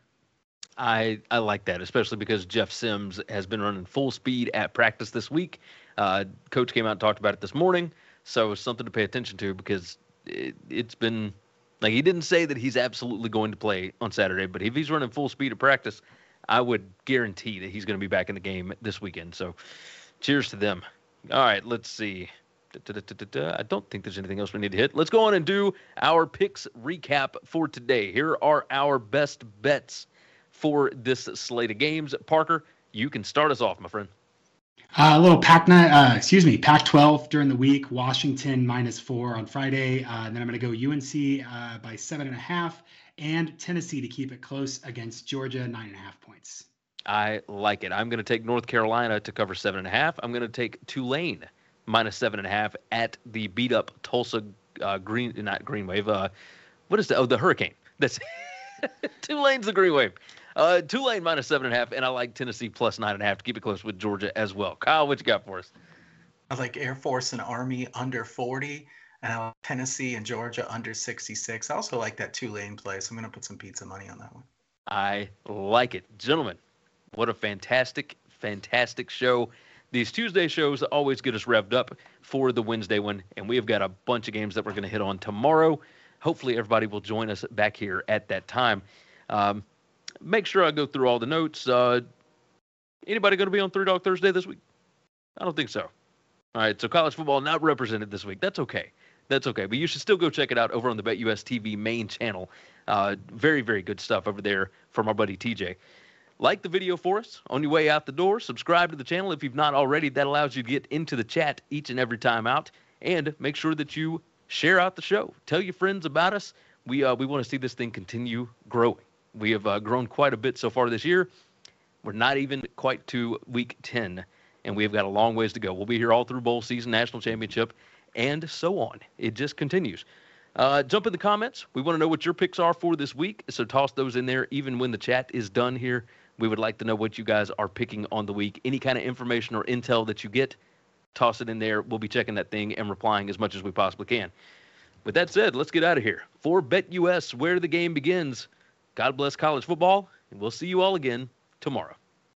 I, I like that, especially because Jeff Sims has been running full speed at practice this week. Uh, Coach came out and talked about it this morning, so it's something to pay attention to because it, it's been like he didn't say that he's absolutely going to play on Saturday, but if he's running full speed at practice, I would guarantee that he's going to be back in the game this weekend. So, cheers to them. All right, let's see. I don't think there's anything else we need to hit. Let's go on and do our picks recap for today. Here are our best bets for this slate of games. Parker, you can start us off, my friend. Uh, a little Pac nine, uh, excuse me, Pac 12 during the week. Washington minus four on Friday. Uh, and then I'm going to go UNC uh, by seven and a half, and Tennessee to keep it close against Georgia, nine and a half points. I like it. I'm going to take North Carolina to cover seven and a half. I'm going to take Tulane minus seven and a half at the beat up Tulsa uh, Green, not Green Wave. Uh, what is the oh the Hurricane? That's *laughs* Tulane's the Green Wave. Uh, Tulane minus seven and a half, and I like Tennessee plus nine and a half to keep it close with Georgia as well. Kyle, what you got for us? I like Air Force and Army under 40, and I like Tennessee and Georgia under 66. I also like that Tulane play, so I'm going to put some pizza money on that one. I like it. Gentlemen, what a fantastic, fantastic show. These Tuesday shows always get us revved up for the Wednesday one, and we have got a bunch of games that we're going to hit on tomorrow. Hopefully, everybody will join us back here at that time. Um, make sure I go through all the notes. Uh, anybody going to be on Three Dog Thursday this week? I don't think so. All right, so college football not represented this week. That's okay. That's okay. But you should still go check it out over on the BetUS TV main channel. Uh, very, very good stuff over there from our buddy TJ. Like the video for us on your way out the door. Subscribe to the channel if you've not already. That allows you to get into the chat each and every time out. And make sure that you share out the show. Tell your friends about us. We uh, we want to see this thing continue growing. We have uh, grown quite a bit so far this year. We're not even quite to week 10, and we've got a long ways to go. We'll be here all through bowl season, national championship, and so on. It just continues. Uh, jump in the comments. We want to know what your picks are for this week, so toss those in there even when the chat is done here. We would like to know what you guys are picking on the week. Any kind of information or intel that you get, toss it in there. We'll be checking that thing and replying as much as we possibly can. With that said, let's get out of here. For BetUS, where the game begins. God bless college football, and we'll see you all again tomorrow.